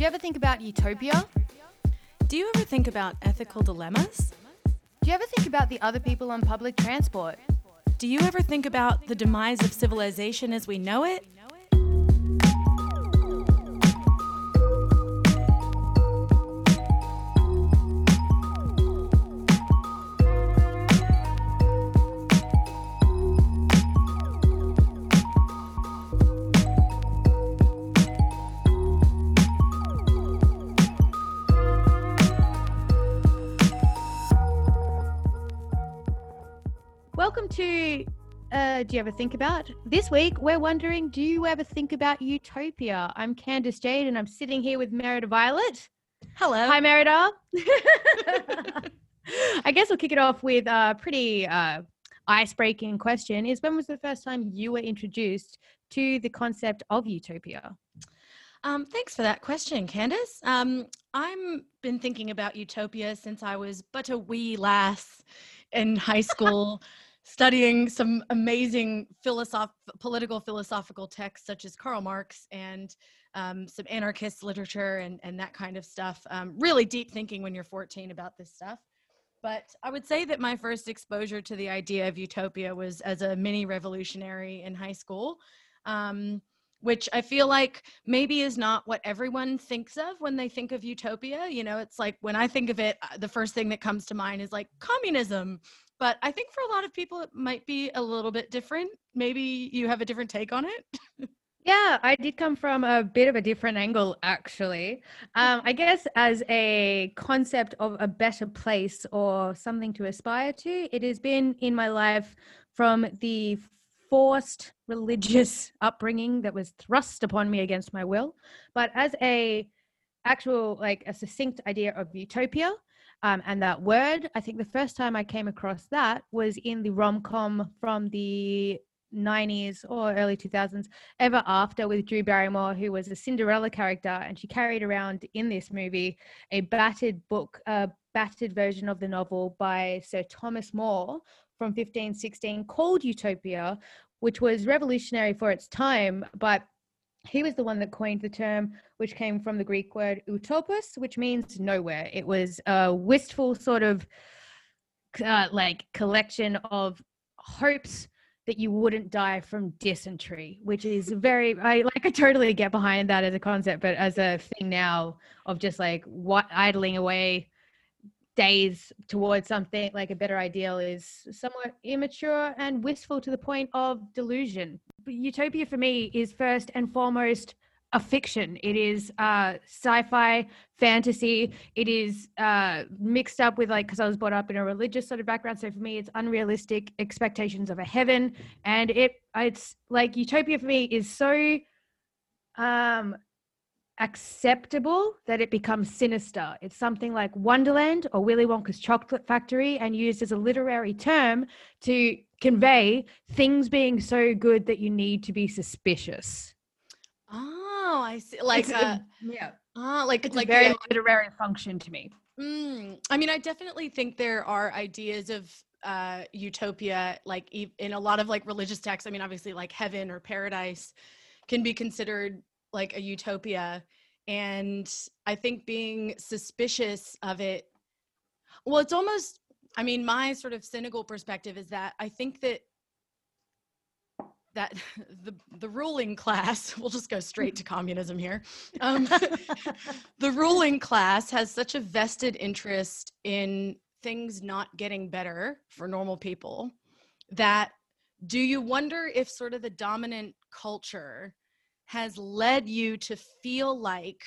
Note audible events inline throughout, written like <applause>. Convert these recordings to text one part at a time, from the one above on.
Do you ever think about utopia? Do you ever think about ethical dilemmas? Do you ever think about the other people on public transport? Do you ever think about the demise of civilization as we know it? Uh, Do You Ever Think About? This week, we're wondering Do you ever think about utopia? I'm Candace Jade and I'm sitting here with Merida Violet. Hello. Hi, Merida. <laughs> I guess we'll kick it off with a pretty uh, ice breaking question is when was the first time you were introduced to the concept of utopia? Um, thanks for that question, Candace. Um, I'm been thinking about utopia since I was but a wee lass in high school, <laughs> studying some amazing philosoph- political philosophical texts such as Karl Marx and um, some anarchist literature and, and that kind of stuff. Um, really deep thinking when you're 14 about this stuff. But I would say that my first exposure to the idea of utopia was as a mini revolutionary in high school. Um, which I feel like maybe is not what everyone thinks of when they think of utopia. You know, it's like when I think of it, uh, the first thing that comes to mind is like communism. But I think for a lot of people, it might be a little bit different. Maybe you have a different take on it. <laughs> Yeah, I did come from a bit of a different angle, actually. Um, I guess as a concept of a better place or something to aspire to, it has been in my life from the forced religious <laughs> upbringing that was thrust upon me against my will, but as a actual like a succinct idea of utopia. Um, and that word, I think the first time I came across that was in the rom com from the 90s or early 2000s ever after with drew barrymore who was a cinderella character and she carried around in this movie a battered book a battered version of the novel by sir thomas more from 1516 called utopia which was revolutionary for its time but he was the one that coined the term which came from the greek word utopus which means nowhere it was a wistful sort of uh, like collection of hopes that you wouldn't die from dysentery, which is very I like I totally get behind that as a concept, but as a thing now of just like what idling away days towards something like a better ideal is somewhat immature and wistful to the point of delusion. Utopia for me is first and foremost a fiction. It is uh, sci-fi, fantasy. It is uh, mixed up with like because I was brought up in a religious sort of background. So for me, it's unrealistic expectations of a heaven, and it it's like utopia for me is so um, acceptable that it becomes sinister. It's something like Wonderland or Willy Wonka's Chocolate Factory, and used as a literary term to convey things being so good that you need to be suspicious. Oh, I see. Like, It's uh, a- yeah, ah, like, it's like a very yeah, literary function to me. Mm, I mean, I definitely think there are ideas of uh, utopia, like in a lot of like religious texts. I mean, obviously, like heaven or paradise can be considered like a utopia, and I think being suspicious of it. Well, it's almost. I mean, my sort of cynical perspective is that I think that that <laughs> the the ruling class <laughs> we'll just go straight to communism here um, <laughs> the ruling class has such a vested interest in things not getting better for normal people that do you wonder if sort of the dominant culture has led you to feel like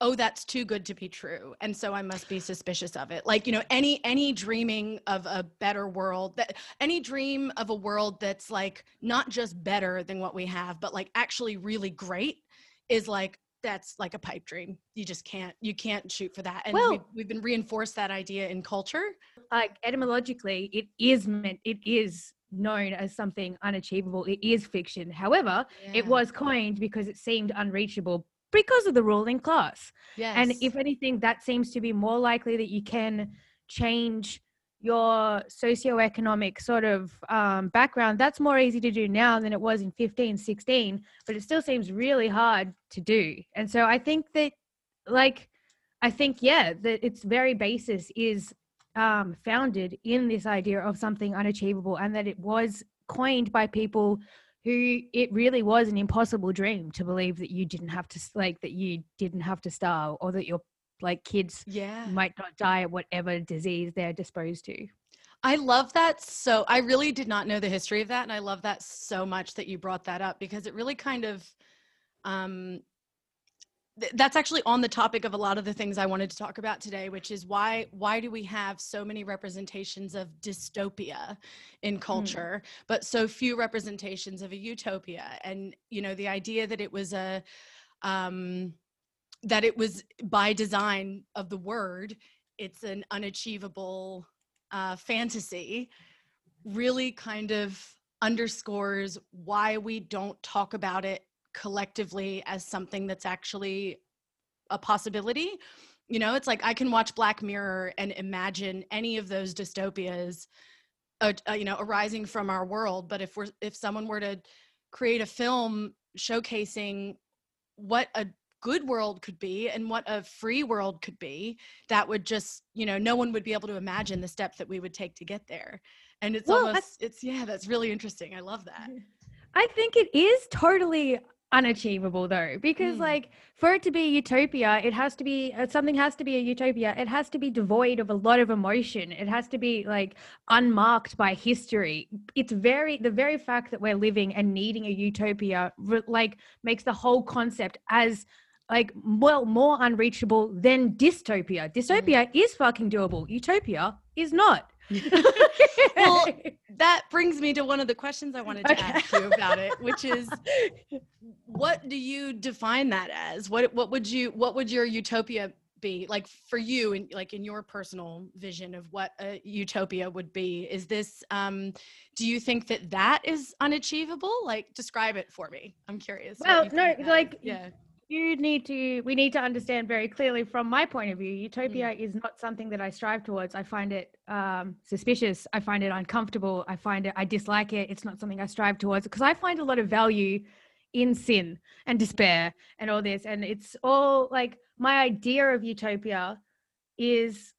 oh that's too good to be true and so i must be suspicious of it like you know any any dreaming of a better world that any dream of a world that's like not just better than what we have but like actually really great is like that's like a pipe dream you just can't you can't shoot for that and Well- we've, we've been reinforced that idea in culture Like etymologically, it is meant. It is known as something unachievable. It is fiction. However, it was coined because it seemed unreachable because of the ruling class. yes And if anything, that seems to be more likely that you can change your socioeconomic sort of um, background, that's more easy to do now than it was in 15, 16, but it still seems really hard to do. And so I think that, like, I think, yeah, that its very basis is um, founded in this idea of something unachievable and that it was coined by people who it really was an impossible dream to believe that you didn't have to like that you didn't have to starve or that your like kids yeah might not die of whatever disease they're disposed to I love that. So I really did not know the history of that. And I love that so much that you brought that up because it really kind of, um, th- that's actually on the topic of a lot of the things I wanted to talk about today, which is why why do we have so many representations of dystopia in culture, mm. but so few representations of a utopia? And you know, the idea that it was a um, that it was by design of the word, it's an unachievable uh, fantasy really kind of underscores why we don't talk about it collectively as something that's actually a possibility. You know, it's like I can watch Black Mirror and imagine any of those dystopias, uh, uh, you know, arising from our world. But if we're if someone were to create a film showcasing what a good world could be and what a free world could be that would just you know no one would be able to imagine the steps that we would take to get there and it's well, almost it's yeah that's really interesting i love that <laughs> i think it is totally unachievable though because mm. like for it to be utopia it has to be uh, something has to be a utopia it has to be devoid of a lot of emotion it has to be like unmarked by history it's very the very fact that we're living and needing a utopia like makes the whole concept as like well more unreachable than dystopia. Dystopia mm. is fucking doable. Utopia is not. <laughs> well, <laughs> that brings me to one of the questions I wanted to okay. ask you about it, which <laughs> is what do you define that as? What what would you what would your utopia be like for you and like in your personal vision of what a utopia would be? Is this um do you think that that is unachievable? Like describe it for me. I'm curious. Well, no, like yeah you need to we need to understand very clearly from my point of view utopia mm. is not something that i strive towards. I find it um, suspicious. I find it uncomfortable. I find it i dislike it. It's not something i strive towards because i find a lot of value in sin and despair and all this. And it's all like my idea of utopia is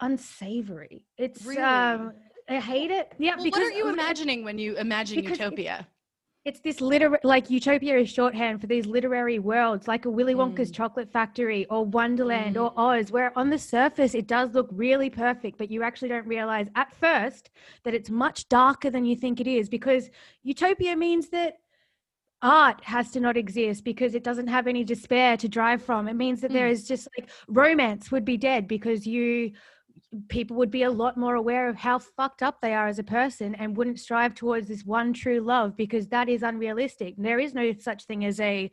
unsavory. It's really? um i hate it. Yeah well, because what are you imagining when you imagine utopia it's this literary like utopia is shorthand for these literary worlds like a willy wonka's mm. chocolate factory or wonderland mm. or oz where on the surface it does look really perfect but you actually don't realize at first that it's much darker than you think it is because utopia means that art has to not exist because it doesn't have any despair to drive from it means that mm. there is just like romance would be dead because you people would be a lot more aware of how fucked up they are as a person and wouldn't strive towards this one true love because that is unrealistic. There is no such thing as a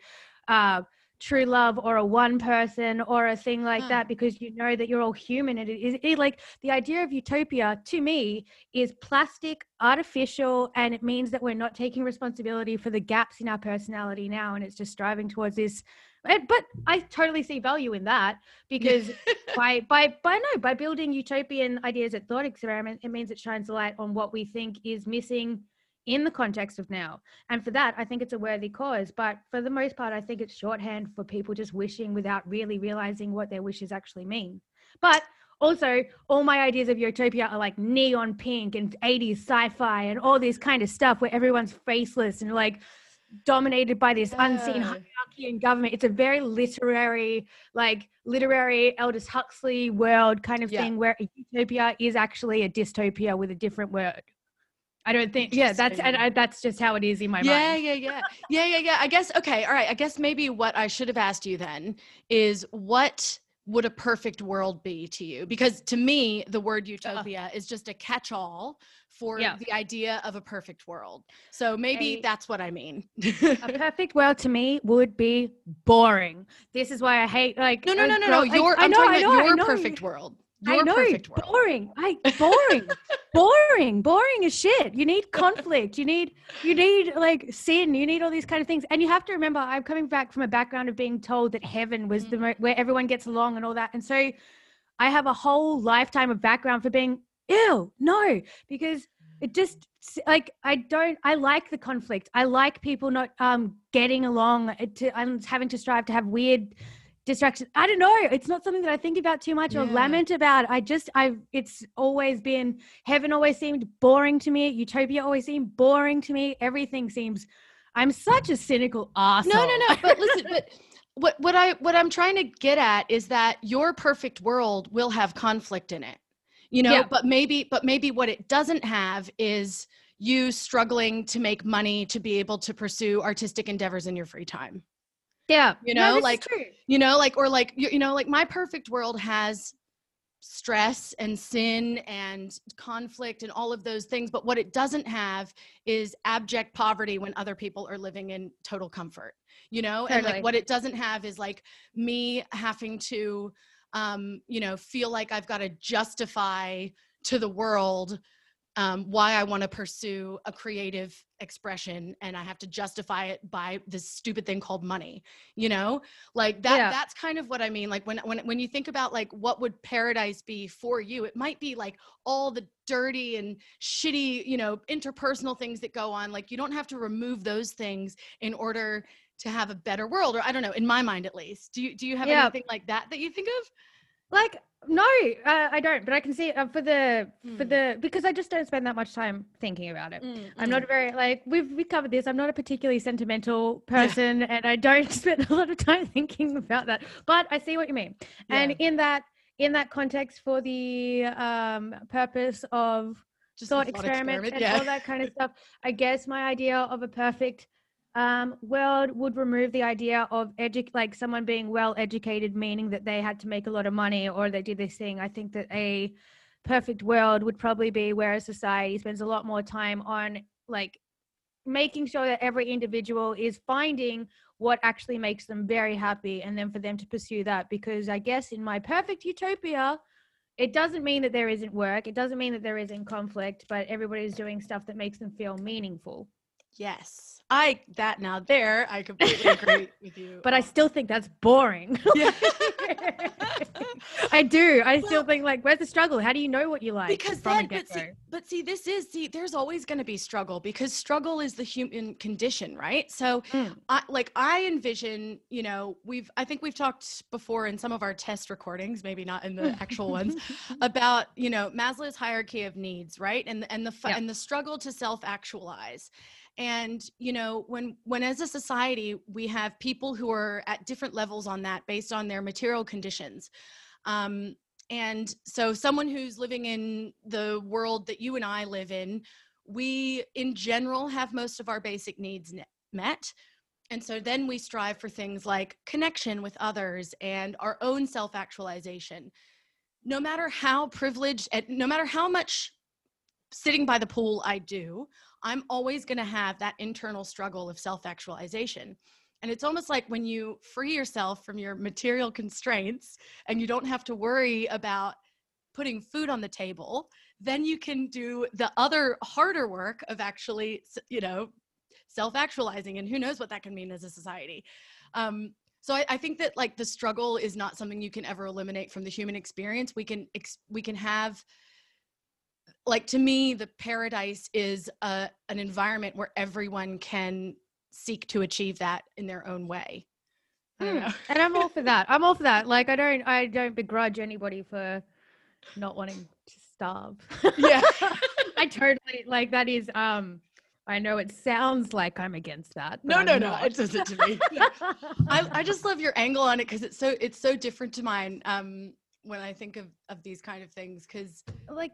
uh, true love or a one person or a thing like huh. that because you know that you're all human and it is it, like the idea of utopia to me is plastic artificial and it means that we're not taking responsibility for the gaps in our personality now and it's just striving towards this but I totally see value in that because <laughs> by by by no by building utopian ideas at thought experiment, it means it shines a light on what we think is missing in the context of now. And for that, I think it's a worthy cause. But for the most part, I think it's shorthand for people just wishing without really realizing what their wishes actually mean. But also, all my ideas of utopia are like neon pink and 80s sci fi and all this kind of stuff where everyone's faceless and like dominated by this unseen hierarchy in government. It's a very literary, like literary Aldous Huxley world kind of yeah. thing where a utopia is actually a dystopia with a different word. I don't think. Yeah, that's and I, that's just how it is in my yeah, mind. Yeah, yeah, yeah, yeah, yeah, yeah. I guess. Okay, all right. I guess maybe what I should have asked you then is what would a perfect world be to you? Because to me, the word utopia uh, is just a catch all for yeah. the idea of a perfect world. So maybe a, that's what I mean. a <laughs> perfect world to me would be boring. This is why I hate like No, no, no, no, no. Your I, I'm I know, talking about your perfect world. Your I know, perfect world. boring. I <laughs> boring, boring, boring as shit. You need conflict. You need, you need like sin. You need all these kind of things. And you have to remember, I'm coming back from a background of being told that heaven was mm. the mo- where everyone gets along and all that. And so, I have a whole lifetime of background for being ill. no, because it just like I don't I like the conflict. I like people not um getting along uh, to I'm having to strive to have weird distractions. I don't know. It's not something that I think about too much or lament about. I just I it's always been heaven always seemed boring to me. Utopia always seemed boring to me. Everything seems I'm such a cynical asshole. No, no, no. But listen, but what what I what I'm trying to get at is that your perfect world will have conflict in it. You know, Yeah. but maybe but maybe what it doesn't have is you struggling to make money to be able to pursue artistic endeavors in your free time. Yeah. you know, is like. You know, like or like you, you know, like my perfect world has stress and sin and conflict and all of those things but what it doesn't have is abject poverty when other people are living in total comfort you know and like what it doesn't have is like me having to um you know feel like i've got to justify to the world um, why I want to pursue a creative expression and I have to justify it by this stupid thing called money, you know? Like that Yeah. that's kind of what I mean. Like when when when you think about like what would paradise be for you, it might be like all the dirty and shitty, you know, interpersonal things that go on. Like you don't have to remove those things in order to have a better world or I don't know, in my mind at least. Do you do you have Yeah. anything like that that you think of? Like no, uh, I don't. But I can see uh, for the for Mm. the because I just don't spend that much time thinking about it. Mm, I'm not a very like we've we covered this. I'm not a particularly sentimental <laughs> person, and I don't <laughs> spend a lot of time thinking about that. But I see what you mean, and in that in that context, for the um purpose of just thought thought experiments experiment, and yeah. all that kind of <laughs> stuff, I guess my idea of a perfect um world would remove the idea of edu- like someone being well educated meaning that they had to make a lot of money or they did this thing. I think that a perfect world would probably be where a society spends a lot more time on like making sure that every individual is finding what actually makes them very happy and then for them to pursue that. Because i guess in my perfect utopia it doesn't mean that there isn't work it doesn't mean that there isn't conflict but everybody's doing stuff that makes them feel meaningful Yes. I that now there I completely agree <laughs> with you. but i still think that's boring <laughs> yeah. <laughs> i do i still think like where's the struggle how do you know what you like because then but see, but see this is see there's always going to be struggle because struggle is the human condition right so Mm. I, like i envision you know we've i think we've talked before in some of our test recordings maybe not in the actual ones about you know maslow's hierarchy of needs right and and the Yeah. and the struggle to self actualize and you know when when as a society we have people who are at different levels on that based on their material conditions. Um and so someone who's living in the world that you and i live in we in general have most of our basic needs met. And so then we strive for things like connection with others and our own self actualization no matter how privileged and no matter how much sitting by the pool I do, I'm always going to have that internal struggle of self actualization. And it's almost like when you free yourself from your material constraints and you don't have to worry about putting food on the table, then you can do the other harder work of actually, you know, self actualizing. And who knows what that can mean as a society. Um, so I, I think that like the struggle is not something you can ever eliminate from the human experience. We can ex- we can have like to me the paradise is a, an environment where everyone can seek to achieve that in their own way. Hmm. and i'm all for that. I'm all for that. Like i don't i don't begrudge anybody for not wanting to starve. <laughs> Yeah. <laughs> i totally like that is um i know it sounds like i'm against that no I'm no no. it doesn't to me. <laughs> I, I just love your angle on it because it's so it's so different to mine um when i think of of these kind of things because like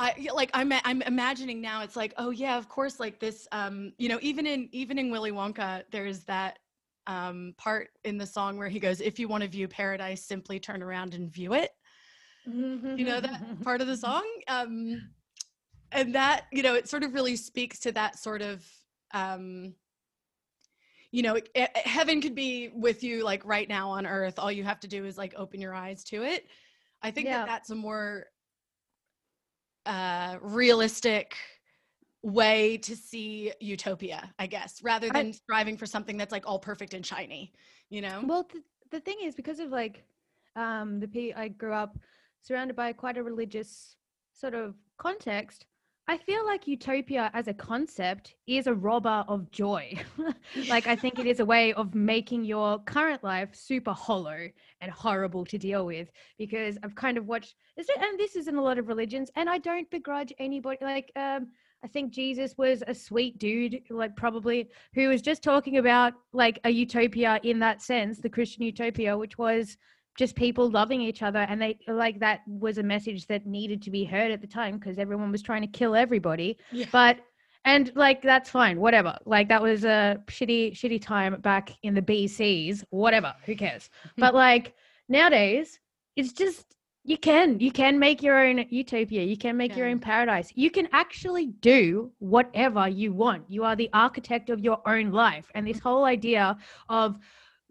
I like I'm I'm imagining now it's like oh yeah of course like this um you know even in even in Willy Wonka there's that um part in the song where he goes if you want to view paradise simply turn around and view it. You know that part of the song? Um and that you know it sort of really speaks to that sort of um you know it, it- heaven could be with you like right now on earth. All you have to do is like open your eyes to it. I think Yeah. that that's a more uh realistic way to see utopia i guess rather I- than striving for something that's like all perfect and shiny you know? Well, the, the thing is, because of like um, the pe I grew up surrounded by quite a religious sort of context, I feel like utopia as a concept is a robber of joy. <laughs> like, I think it is a way of making your current life super hollow and horrible to deal with because I've kind of watched, and this is in a lot of religions, and I don't begrudge anybody. Like, um, I think Jesus was a sweet dude, like probably, who was just talking about like a utopia in that sense, the Christian utopia, which was just people loving each other and they like that was a message that needed to be heard at the time because everyone was trying to kill everybody. Yeah. but and like that's fine whatever. Like that was a shitty shitty time back in the bcs whatever who cares? <laughs> But like nowadays it's just you can you can make your own utopia you can make yeah. your own paradise. You can actually do whatever you want. You are the architect of your own life and this mm. whole idea of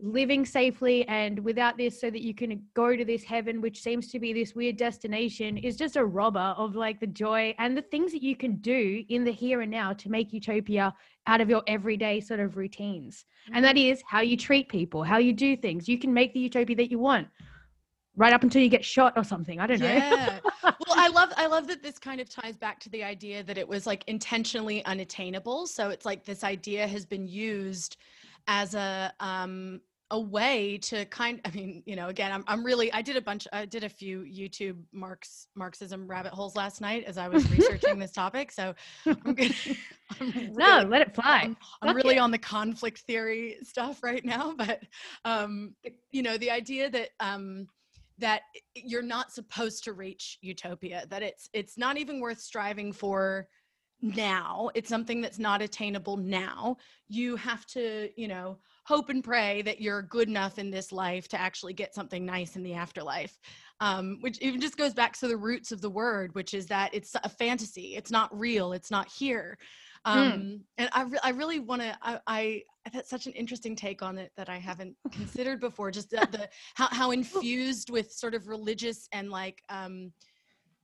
living safely and without this so that you can go to this heaven which seems to be this weird destination is just a robber of like the joy and the things that you can do in the here and now to make utopia out of your everyday sort of routines. And that mm-hmm. is how you treat people how you do things. You can make the utopia that you want right up until you get shot or something. I don't know. Yeah. <laughs> Well i love i love that this kind of ties back to the idea that it was like intentionally unattainable. So it's like this idea has been used as a um a way to kind i mean you know again i'm, I'm really i did a bunch i did a few youtube marx marxism rabbit holes last night as i was researching <laughs> this topic so i'm good <laughs> <laughs> I'm really, no let it fly i'm, I'm really it. on the conflict theory stuff right now but um you know the idea that um that you're not supposed to reach utopia that it's it's not even worth striving for now it's something that's not attainable now you have to you know hope and pray that you're good enough in this life to actually get something nice in the afterlife um, which even just goes back to the roots of the word which is that it's a fantasy it's not real it's not here hmm. um, mm. and I, re- I really want to I, I that's such an interesting take on it that i haven't considered before just the, the how, how <laughs> infused with sort of religious and like um,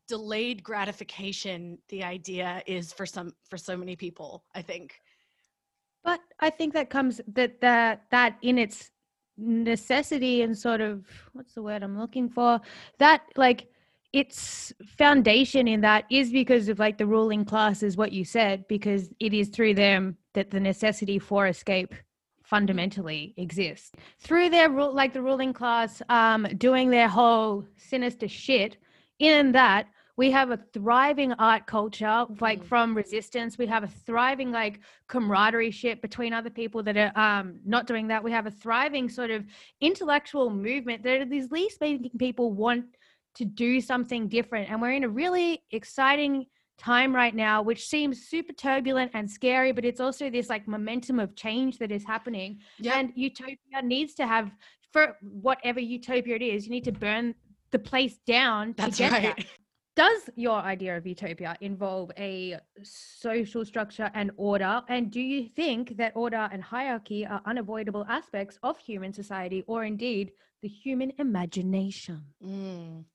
delayed gratification the idea is for some for so many people i think but I think that comes that that that in its necessity and sort of what's the word I'm looking for? That like its foundation in that is because of like the ruling class is what you said because it is through them that the necessity for escape fundamentally exists. Through their rule like the ruling class um doing their whole sinister shit in that we have a thriving art culture like mm. from resistance we have a thriving like camaraderie ship between other people that are um, not doing that we have a thriving sort of intellectual movement that these least making people want to do something different and we're in a really exciting time right now which seems super turbulent and scary but it's also this like momentum of change that is happening yep. and utopia needs to have for whatever utopia it is you need to burn the place down That's to get right. that <laughs> does your idea of utopia involve a social structure and order? And do you think that order and hierarchy are unavoidable aspects of human society or indeed the human imagination? Mm.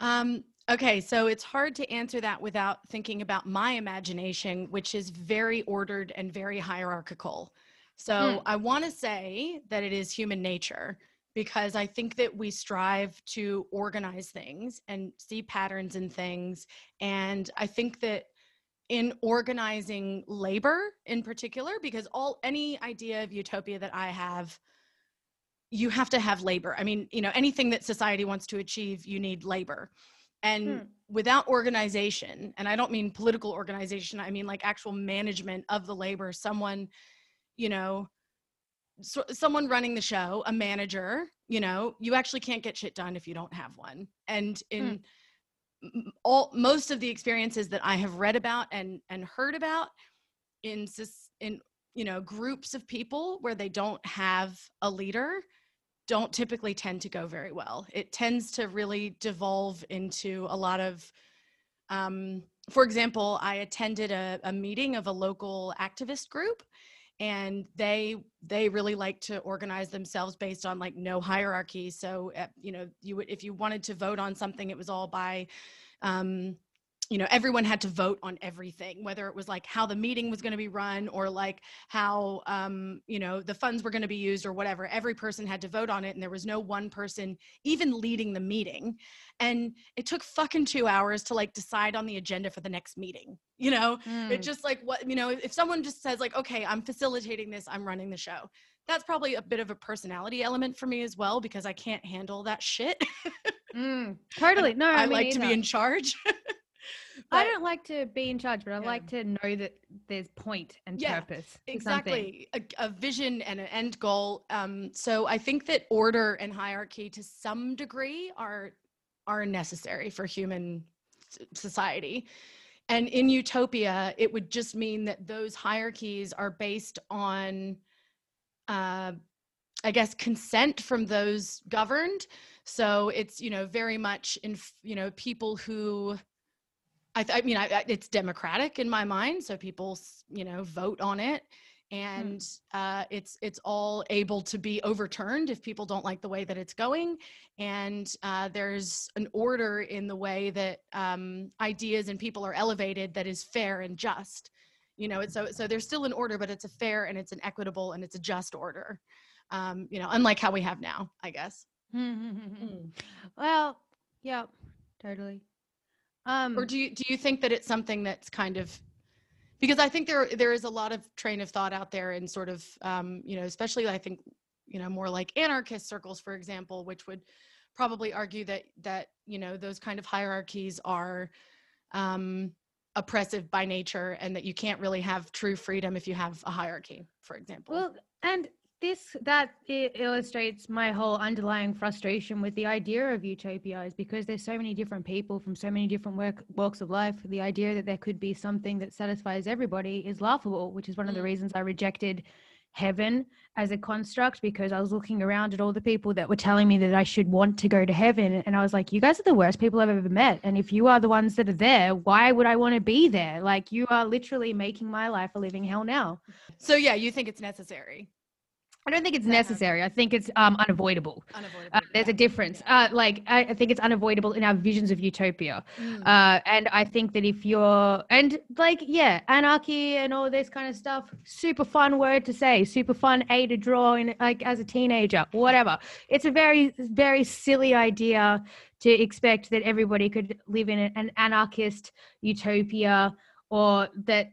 Um, okay, so it's hard to answer that without thinking about my imagination, which is very ordered and very hierarchical. So mm. I want to say that it is human nature because I think that we strive to organize things and see patterns in things. And I think that in organizing labor in particular, because all any idea of utopia that I have, you have to have labor. I mean, you know, anything that society wants to achieve, you need labor. And hmm. without organization, and I don't mean political organization, I mean like actual management of the labor, someone, you know, so, someone running the show, a manager, you know, you actually can't get shit done if you don't have one. And in hmm. all most of the experiences that I have read about and and heard about in in you know groups of people where they don't have a leader don't typically tend to go very well. It tends to really devolve into a lot of um, for example, I attended a, a meeting of a local activist group and they they really like to organize themselves based on like no hierarchy. So uh, you know you would if you wanted to vote on something it was all by um you know everyone had to vote on everything whether it was like how the meeting was going to be run or like how um, you know the funds were going to be used or whatever every person had to vote on it and there was no one person even leading the meeting and it took fucking two hours to like decide on the agenda for the next meeting you know mm. it just like what you know if someone just says like okay i'm facilitating this i'm running the show that's probably a bit of a personality element for me as well because i can't handle that shit mm, <laughs> totally no i, I like either. to be in charge <laughs> but, I don't like to be in charge, but I yeah. like to know that there's point and yeah, purpose. Exactly. A, a, vision and an end goal. Um, so I think that order and hierarchy to some degree are are necessary for human society. And in utopia, it would just mean that those hierarchies are based on uh, I guess consent from those governed. So it's you know very much in you know people who I, I mean, I, it's democratic in my mind, so people, you know, vote on it, hmm. and uh, it's it's all able to be overturned if people don't like the way that it's going. And uh, there's an order in the way that um, ideas and people are elevated that is fair and just. You know, it's so so there's still an order, but it's a fair and it's an equitable and it's a just order. Um, you know, unlike how we have now, I guess. mm. Well, yeah, totally. Um, or do you do you think that it's something that's kind of because I think there there is a lot of train of thought out there and sort of um, you know especially I think you know more like anarchist circles for example which would probably argue that that you know those kind of hierarchies are um, oppressive by nature and that you can't really have true freedom if you have a hierarchy for example. Well and this that illustrates my whole underlying frustration with the idea of utopia is because there's so many different people from so many different work, walks of life. The idea that there could be something that satisfies everybody is laughable which is one of the mm. reasons i rejected heaven as a construct because i was looking around at all the people that were telling me that i should want to go to heaven and i was like you guys are the worst people i've ever met and if you are the ones that are there why would i want to be there? Like you are literally making my life a living hell now. So yeah you think it's necessary I don't think it's necessary. I think it's um, unavoidable. Unavoidable. Uh, there's a difference. Uh, like I, I, think it's unavoidable in our visions of utopia, mm. uh, and I think that if you're and like yeah, anarchy and all this kind of stuff, super fun word to say, super fun a to draw in like as a teenager, whatever. It's a very very silly idea to expect that everybody could live in an anarchist utopia or that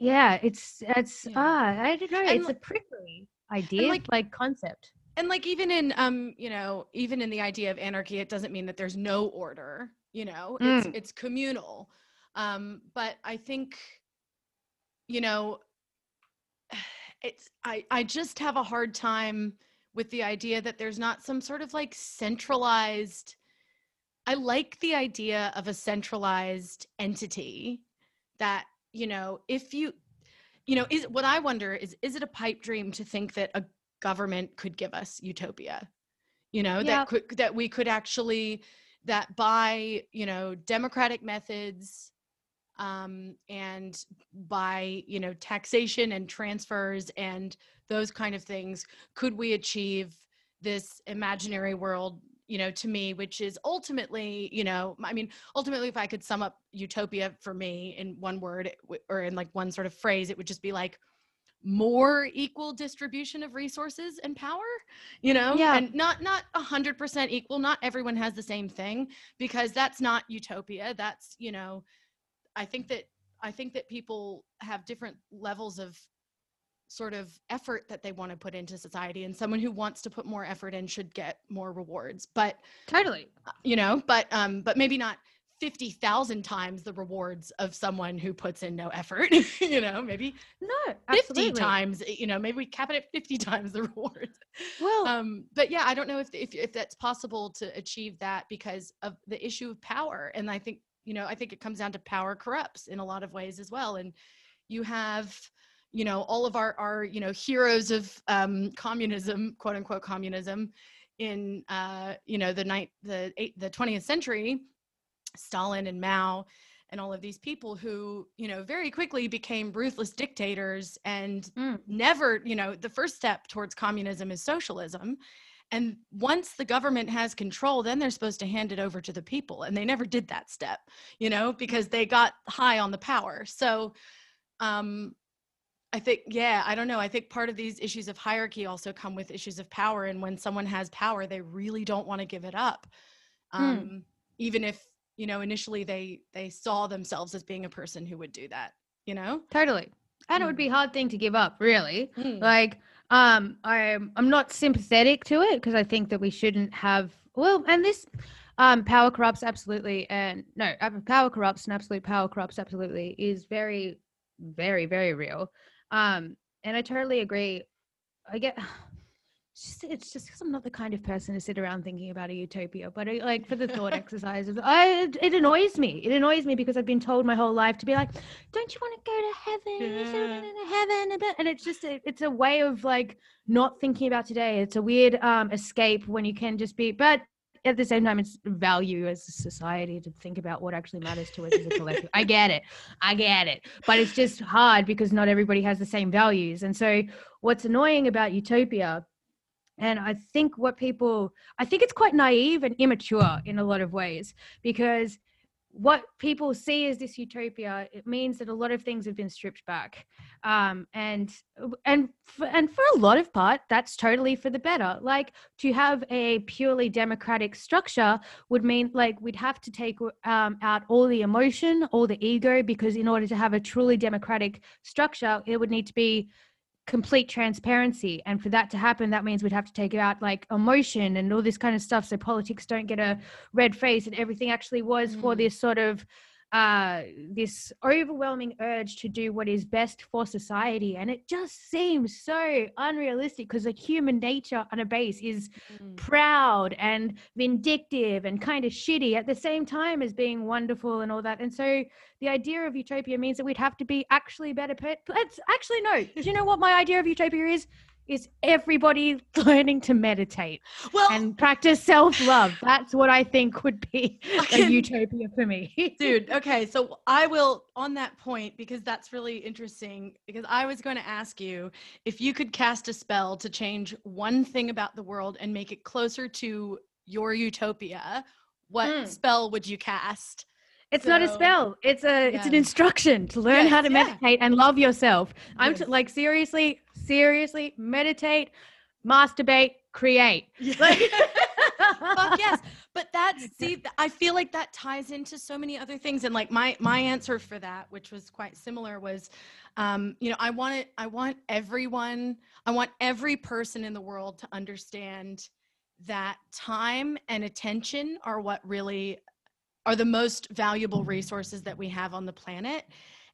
yeah, it's it's yeah. ah I don't know. And it's a prickly idea like, like concept. and like even in um you know even in the idea of anarchy it doesn't mean that there's no order you know? Mm. it's it's communal. Um but i think you know <sighs> it's i i just have a hard time with the idea that there's not some sort of like centralized i like the idea of a centralized entity that you know if you you know is what i wonder is is it a pipe dream to think that a government could give us utopia you know yeah. that could that we could actually that by you know democratic methods um, and by you know taxation and transfers and those kind of things could we achieve this imaginary world you know to me which is ultimately you know i mean ultimately if i could sum up utopia for me in one word or in like one sort of phrase it would just be like more equal distribution of resources and power you know yeah. and not not a hundred percent equal not everyone has the same thing because that's not utopia that's you know i think that i think that people have different levels of sort of effort that they want to put into society and someone who wants to put more effort in should get more rewards. But totally. uh, you know but um but maybe not 50,000 times the rewards of someone who puts in no effort <laughs> you know maybe no 50 times you know maybe we cap it at 50 <laughs> times the rewards. Well um but yeah i don't know if if if that's possible to achieve that because of the issue of power and i think you know i think it comes down to power corrupts in a lot of ways as well and you have you know all of our our you know heroes of um, communism quote unquote communism in uh, you know the night the eight, the 20th century stalin and mao and all of these people who you know very quickly became ruthless dictators and mm. never you know the first step towards communism is socialism. And once the government has control then they're supposed to hand it over to the people. And they never did that step you know because they got high on the power. So um i think yeah i don't know i think part of these issues of hierarchy also come with issues of power and when someone has power they really don't want to give it up Hmm. um even if you know initially they they saw themselves as being a person who would do that you know Totally. And it would be a hard thing to give up, really. Mm. Like, um, I'm I'm not sympathetic to it because I think that we shouldn't have well, and this um power corrupts absolutely and no, uh, power corrupts and absolute power corrupts absolutely is very, very, very real. Um, and I totally agree. I get it's <sighs> just, it's just because I'm not the kind of person to sit around thinking about a utopia. But I, like for the thought <laughs> exercise, of, I it annoys me. It annoys me because I've been told my whole life to be like, "Don't you want to go to heaven? You should go to heaven." And it's just a, it's a way of like not thinking about today. It's a weird um escape when you can just be, but at the same time, it's value as a society to think about what actually matters to us as a <laughs> collective. I get it, I get it, but it's just hard because not everybody has the same values. And so, what's annoying about utopia and I think what people, I think it's quite naive and immature in a lot of ways because what people see as this utopia, it means that a lot of things have been stripped back, um, and and for, and for a lot of part, that's totally for the better. Like to have a purely democratic structure would mean like we'd have to take um, out all the emotion, all the ego, because in order to have a truly democratic structure, it would need to be complete transparency and for that to happen that means we'd have to take out like emotion and all this kind of stuff so politics don't get a red face and everything actually was for Mm. this sort of uh this overwhelming urge to do what is best for society and it just seems so unrealistic because like human nature on a base is Mm. proud and vindictive and kind of shitty at the same time as being wonderful and all that. And so the idea of utopia means that we'd have to be actually better. Per- let's actually no. Do you know what my idea of utopia is? Is everybody <laughs> learning to meditate well and practice self love? That's what I think would be <laughs> a utopia for me. <laughs> dude okay so i will on that point because that's really interesting because i was going to ask you if you could cast a spell to change one thing about the world and make it closer to your utopia what Mm. spell would you cast It's not a spell. It's a it's an instruction to learn how to yeah. meditate and love yourself. I'm t- like seriously, seriously meditate, masturbate, create. <laughs> Like Fuck yes. <laughs> But that's see, I feel like that ties into so many other things. And like my my answer for that, which was quite similar, was um, you know, I want it, I want everyone, I want every person in the world to understand that time and attention are what really are the most valuable resources that we have on the planet.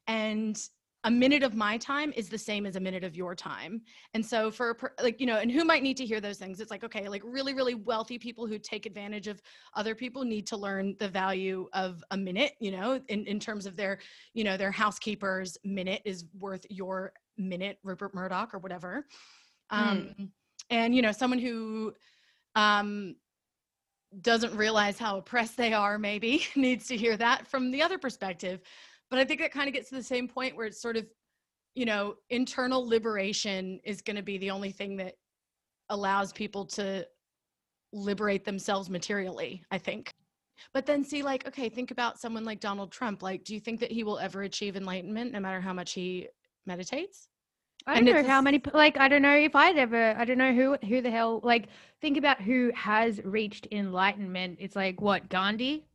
And a minute of my time is the same as a minute of your time. And so for like you know, and who might need to hear those things? It's like okay, like really really wealthy people who take advantage of other people need to learn the value of a minute, you know, in in terms of their, you know, their housekeeper's minute is worth your minute, Rupert Murdoch or whatever. Um and you know, someone who um doesn't realize how oppressed they are maybe <laughs> needs to hear that from the other perspective. But i think that kind of gets to the same point where it's sort of you know internal liberation is going to be the only thing that allows people to liberate themselves materially i think. But then see like okay think about someone like donald trump. Like do you think that he will ever achieve enlightenment no matter how much he meditates I don't know how many like I don't know if I'd ever I don't know who who the hell like think about who has reached enlightenment. It's like what Gandhi?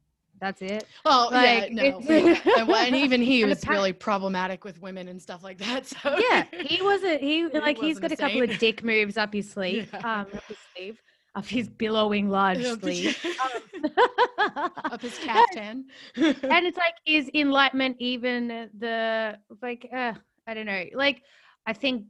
That's it. oh Like, yeah no and, <laughs> and even he And was appa- really problematic with women and stuff like that <laughs> so Yeah, he wasn't <laughs> he like he's got a couple of dick moves up his sleeve. Yeah. Um up his sleeve. Up his billowing large his- sleeve. up his Yeah, caftan. and it's like is enlightenment even the like uh, i don't know like i think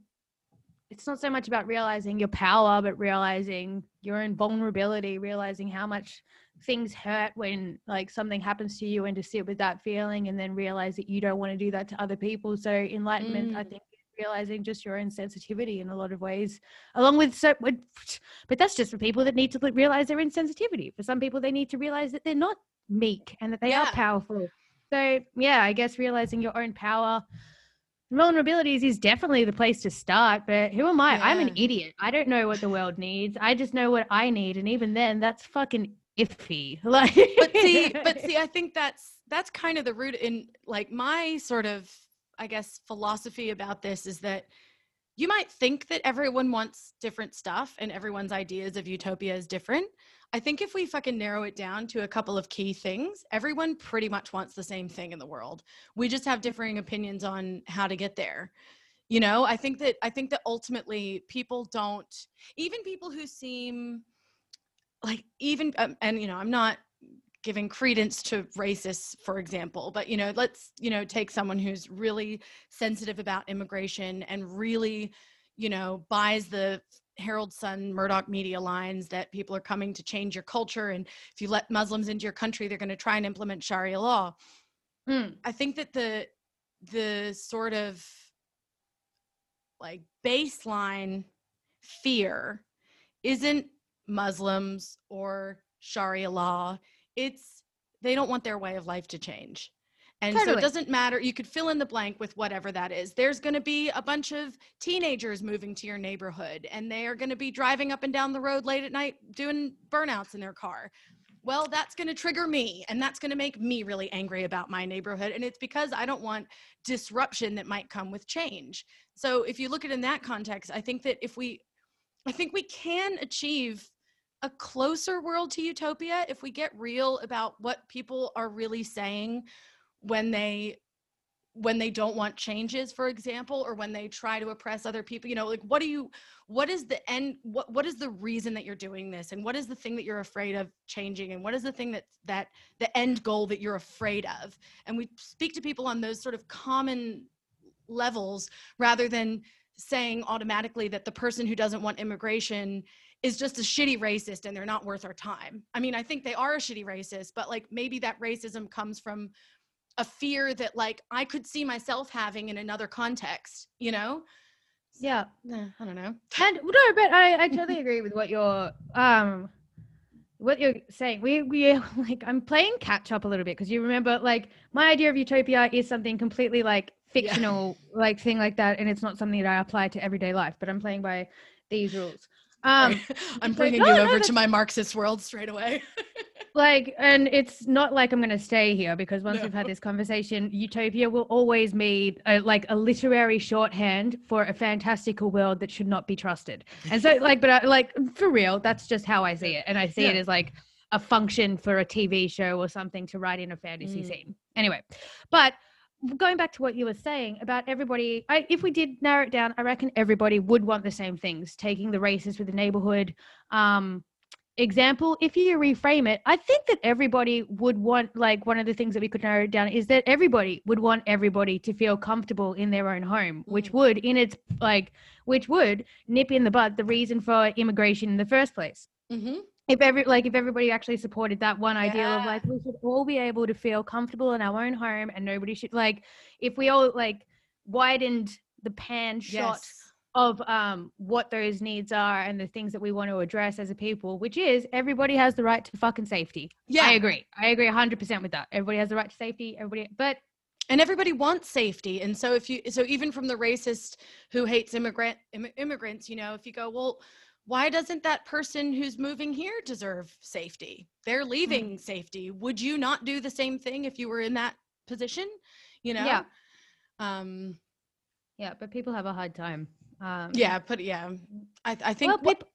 it's not so much about realizing your power but realizing your own vulnerability realizing how much things hurt when like something happens to you and to sit with that feeling and then realize that you don't want to do that to other people. So enlightenment i Mm. think is realizing just your own sensitivity in a lot of ways along with so but that's just for people that need to realize their insensitivity. For some people they need to realize that they're not meek and that they are powerful. So yeah i guess realizing your own power vulnerabilities is definitely the place to start but who am i? I'm an idiot. I don't know what the world needs. I just know what i need and even then that's fucking iffy. Like <laughs> but see but see i think that's that's kind of the root in like my sort of i guess philosophy about this is that you might think that everyone wants different stuff and everyone's ideas of utopia is different i think if we fucking narrow it down to a couple of key things everyone pretty much wants the same thing in the world. We just have differing opinions on how to get there. You know i think that i think that ultimately people don't even people who seem like even um, and you know i'm not giving credence to racists for example but you know let's you know take someone who's really sensitive about immigration and really you know buys the herald sun murdoch media lines that people are coming to change your culture and if you let muslims into your country they're going to try and implement sharia law Mm, I think that the the sort of like baseline fear isn't Muslims or Sharia law. It's they don't want their way of life to change. And so it doesn't matter. You could fill in the blank with whatever that is. There's going to be a bunch of teenagers moving to your neighborhood, and they are going to be driving up and down the road late at night doing burnouts in their car well, that's going to trigger me and that's going to make me really angry about my neighborhood. And it's because I don't want disruption that might come with change. So if you look at it in that context, I think that if we, I think we can achieve a closer world to utopia if we get real about what people are really saying when they when they don't want changes for example or when they try to oppress other people you know like what do you what is the end what what is the reason that you're doing this? And what is the thing that you're afraid of changing? And what is the thing that that the end goal that you're afraid of? And we speak to people on those sort of common levels rather than saying automatically that the person who doesn't want immigration is just a shitty racist and they're not worth our time. I mean, I think they are a shitty racist, but like maybe that racism comes from a fear that like I could see myself having in another context, you know? yeah I don't know. and no but i i totally agree with what you're um what you're saying we we <laughs> like i'm playing catch up a little bit because you remember like my idea of utopia is something completely like Yeah. fictional like thing like that and it's not something that i apply to everyday life but i'm playing by these rules <laughs> um I'm so- bringing no, you no, over to my Marxist world straight away. <laughs> like and it's not like i'm going to stay here because once we've had this conversation utopia will always be a, like a literary shorthand for a fantastical world that should not be trusted. And so like but I, like for real that's just how i see it. And i see it as like a function for a tv show or something to write in a fantasy Mm. scene. Anyway but going back to what you were saying about everybody I, if we did narrow it down i reckon everybody would want the same things taking the races with the neighborhood um example, if you reframe it, I think that everybody would want, like, one of the things that we could narrow down is that everybody would want everybody to feel comfortable in their own home, which Mm. would, in its like, which would nip in the bud the reason for immigration in the first place. mm-hmm. If every like if everybody actually supported that one ideal of like we should all be able to feel comfortable in our own home and nobody should like if we all like widened the pan shot Yes. Of um what those needs are and the things that we want to address as a people, which is everybody has the right to fucking safety. Yeah. I agree. I agree 100% with that. Everybody has the right to safety. Everybody, but and everybody wants safety and so if you so even from the racist who hates immigrant Im- immigrants you know if you go well why doesn't that person who's moving here deserve safety they're leaving safety would you not do the same thing if you were in that position you know Yeah. um yeah, but people have a hard time. Um, yeah but yeah i, I think well, what- people,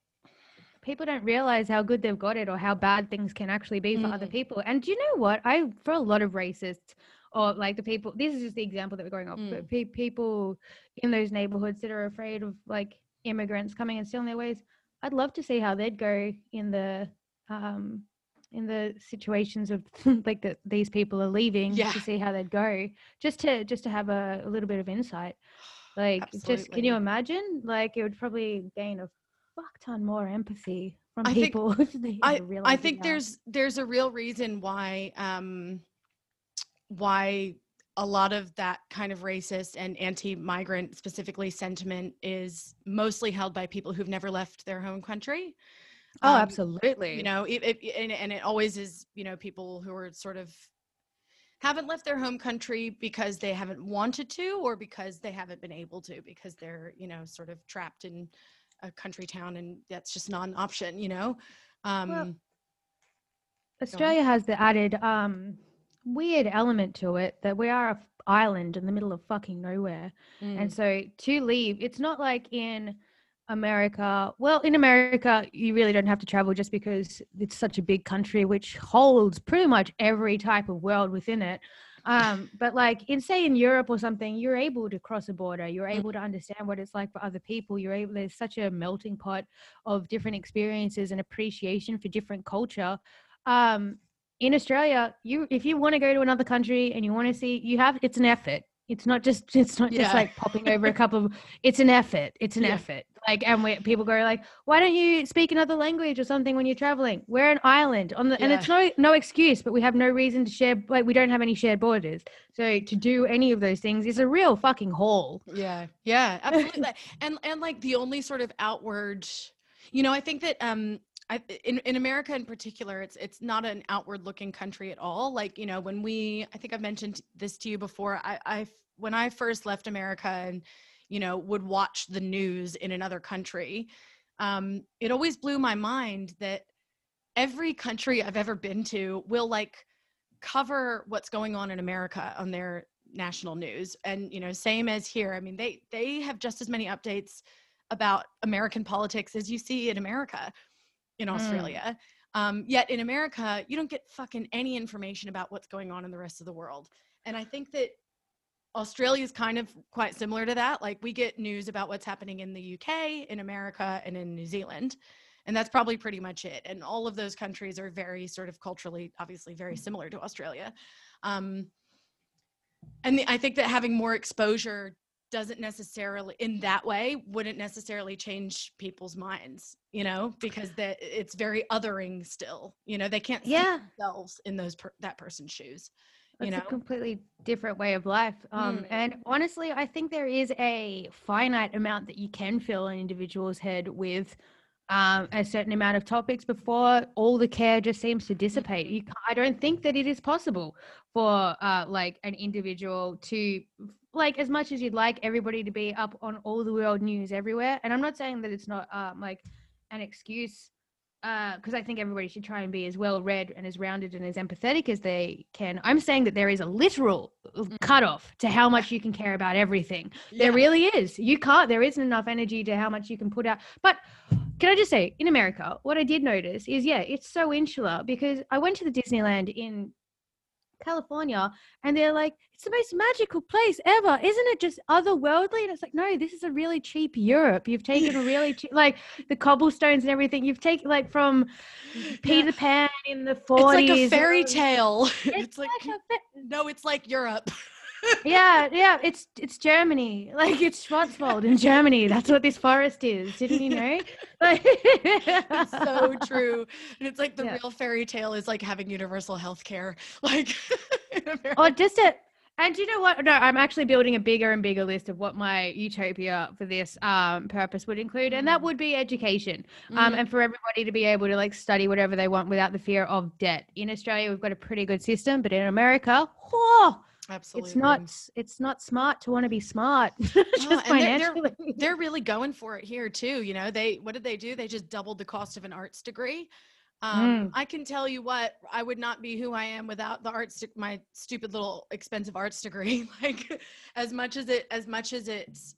people don't realize how good they've got it or how bad things can actually be for other Mm. people. And do you know what? I, for a lot of racists, or like the people, this is just the example that we're going off, Mm. but pe- people in those neighborhoods that are afraid of like immigrants coming and stealing their ways, I'd love to see how they'd go in the, um, in the situations of <laughs> like that these people are leaving Yeah. to see how they'd go just to just to have a, a little bit of insight like just can you imagine like it would probably gain a fuck ton more empathy from I people <laughs> they I, I think now. there's there's a real reason why um why a lot of that kind of racist and anti-migrant specifically sentiment is mostly held by people who've never left their home country. oh Um, absolutely You know, it, it, and, and it always is, you know, people who are sort of haven't left their home country because they haven't wanted to or because they haven't been able to because they're you know sort of trapped in a country town and that's just not an option you know? Um Well, Australia has the added um, weird element to it that we are a f- island in the middle of fucking nowhere. mm, And so to leave, it's not like in America. Well, in America, you really don't have to travel just because it's such a big country, which holds pretty much every type of world within it. Um, but like in say in Europe or something, you're able to cross a border. You're Mm. able to understand what it's like for other people. You're able. There's such a melting pot of different experiences and appreciation for different culture. Um, in Australia, you if you want to go to another country and you want to see, you have it's an effort. It's not just it's not just Yeah. like popping over a <laughs> couple of. It's an effort. It's an Yeah. effort. Like and we, people go like, why don't you speak another language or something when you're traveling? We're an island on the, and it's no no excuse, but we have no reason to share. Like we don't have any shared borders, so to do any of those things is a real fucking haul. yeah yeah absolutely and and like the only sort of outward you know i think that um I, in, in America in particular, it's it's not an outward looking country at all. Like you know, when we, I think I've mentioned this to you before. I, I when I first left America and you know would watch the news in another country, um, it always blew my mind that every country I've ever been to will like cover what's going on in America on their national news and you know same as here i mean they they have just as many updates about american politics as you see in america in Mm. australia. Um, yet in america you don't get fucking any information about what's going on in the rest of the world. And i think that australia is kind of quite similar to that. Like we get news about what's happening in the uk in america and in new zealand and that's probably pretty much it. And all of those countries are very sort of culturally obviously very similar to australia. Um, and the, i think that having more exposure doesn't necessarily in that way wouldn't necessarily change people's minds you know because <sighs> that it's very othering still you know they can't see Yeah. themselves in those per, that person's shoes you It's know a completely different way of life. Um, Mm. And honestly, I think there is a finite amount that you can fill an individual's head with um, a certain amount of topics before all the care just seems to dissipate. Mhm. You, I don't think that it is possible for uh, like an individual to like as much as you'd like everybody to be up on all the world news everywhere. And I'm not saying that it's not um, like an excuse because I think everybody should try and be as well read and as rounded and as empathetic as they can. I'm saying that there is a literal uh, cutoff to how much you can care about everything. There really is. You can't. There isn't enough energy to how much you can put out. But can I just say, in America, what I did notice is, yeah, it's so insular because I went to the Disneyland in California and they're like, it's the most magical place ever. Isn't it just otherworldly? And it's like, no, this is a really cheap Europe. You've taken a really <laughs> cheap, like the cobblestones and everything. You've taken like from Peter Pan in the 40s. it's like a fairy tale <laughs> It's it's like like fa- no it's like europe yeah, yeah, it's it's Germany. Like it's Schwarzwald in Germany. That's what this forest is. Didn't you know? <laughs> Like, it's so true and it's like the Yeah. real fairy tale is like having universal health care <laughs> like. <laughs> Or just a and you know what? No, I'm actually building a bigger and bigger list of what my utopia for this um, purpose would include, and that Mm. would be education. Um, Mhm. and for everybody to be able to like study whatever they want without the fear of debt. In Australia, we've got a pretty good system, but in America, whoa, absolutely it's not it's not smart to want to be smart <laughs> just and they're- they're- financially. they're really going for it here too you know they what did they do they just doubled the cost of an arts degree um, Mm. i can tell you what i would not be who i am without the arts my stupid little expensive arts degree <laughs> like as much as it as much as it's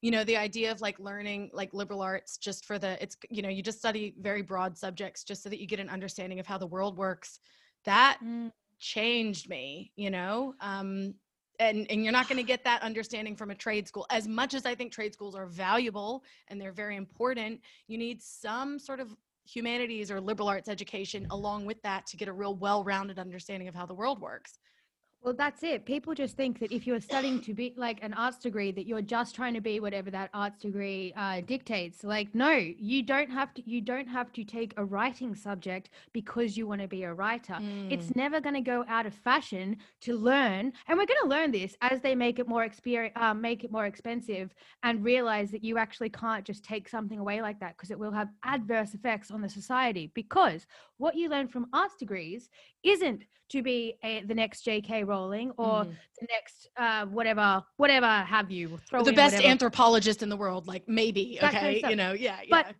you know the idea of like learning like liberal arts just for the it's you know you just study very broad subjects just so that you get an understanding of how the world works that Mm. Changed me you know um and and you're not going to get that understanding from a trade school. As much as i think trade schools are valuable and they're very important you need some sort of humanities or liberal arts education along with that to get a real well-rounded understanding of how the world works Well, that's it. People just think that if you're studying to be like an arts degree, that you're just trying to be whatever that arts degree uh, dictates. Like, no, you don't have to. You don't have to take a writing subject because you want to be a writer. Mm. It's never going to go out of fashion to learn, and we're going to learn this as they make it more experience, um, make it more expensive, and realize that you actually can't just take something away like that because it will have adverse effects on the society. Because what you learn from arts degrees isn't to be a, the next J.K. Rowling or Mhm. the next uh, whatever whatever have you throw the best whatever. anthropologist in the world, like maybe, That kind of okay, you know, yeah, But yeah.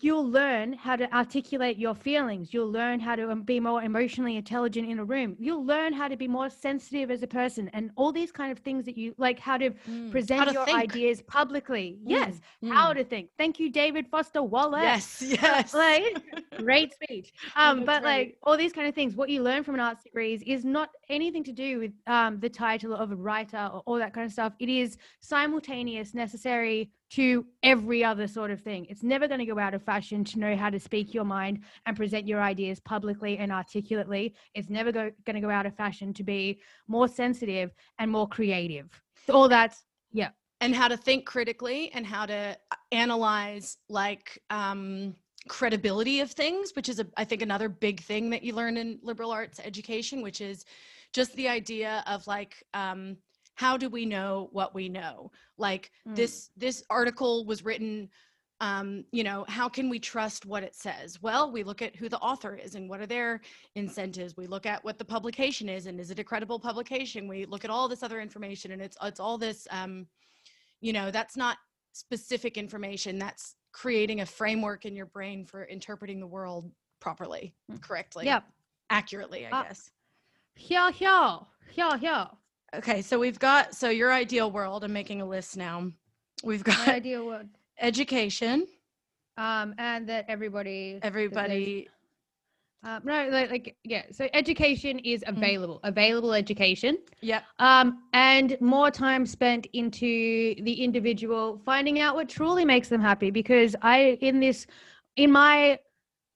You'll learn how to articulate your feelings. You'll learn how to um, be more emotionally intelligent in a room. You'll learn how to be more sensitive as a person and all these kind of things that you like how to Mm. present How to your think. ideas publicly. Yes, Mm, how mm. to think. Thank you, David Foster Wallace. Yes, <laughs> yes. Like, great speech. Um, but right. like all these kind of things, what you learn from an arts degrees is not anything to do with um, the title of a writer or all that kind of stuff. It is simultaneous, necessary to every other sort of thing. It's never going to go out of fashion to know how to speak your mind and present your ideas publicly and articulately. It's never go- going to go out of fashion to be more sensitive and more creative. All that's yeah. and how to think critically and how to uh, analyze like um credibility of things which is a, i think another big thing that you learn in liberal arts education which is just the idea of like um how do we know what we know like Mm. this this article was written um you know how can we trust what it says well we look at who the author is and what are their incentives we look at what the publication is and is it a credible publication we look at all this other information and it's it's all this um you know that's not specific information that's creating a framework in your brain for interpreting the world properly Mm. correctly yeah. accurately i Uh, guess Here, here, here, here. Okay so we've got so your ideal world i'm making a list now we've My got ideal world. <laughs> education um, and that everybody, everybody uh, no, like, like, yeah. So education is Mm. available, available education, Yeah. um, and more time spent into the individual finding out what truly makes them happy. Because I, in this, in my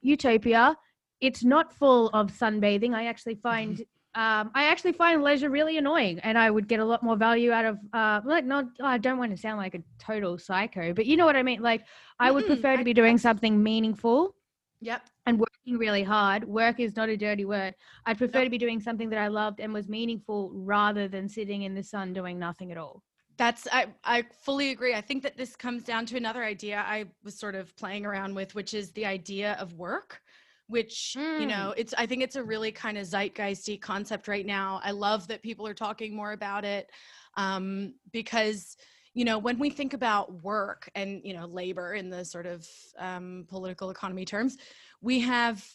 utopia, it's not full of sunbathing. I actually find. Um, I actually find leisure really annoying, and I would get a lot more value out of, uh, like, not. I don't want to sound like a total psycho, but you know what I mean. Like, I would Mm-mm, prefer to be doing something meaningful yep and working really hard. Work is not a dirty word. I'd prefer Nope. to be doing something that I loved and was meaningful rather than sitting in the sun doing nothing at all. That's I I fully agree. I think that this comes down to another idea I was sort of playing around with, which is the idea of work, which you Mm. know, it's I think it's a really kind of zeitgeisty concept right now. I love that people are talking more about it um, because you know when we think about work and you know labor in the sort of um, political economy terms, we have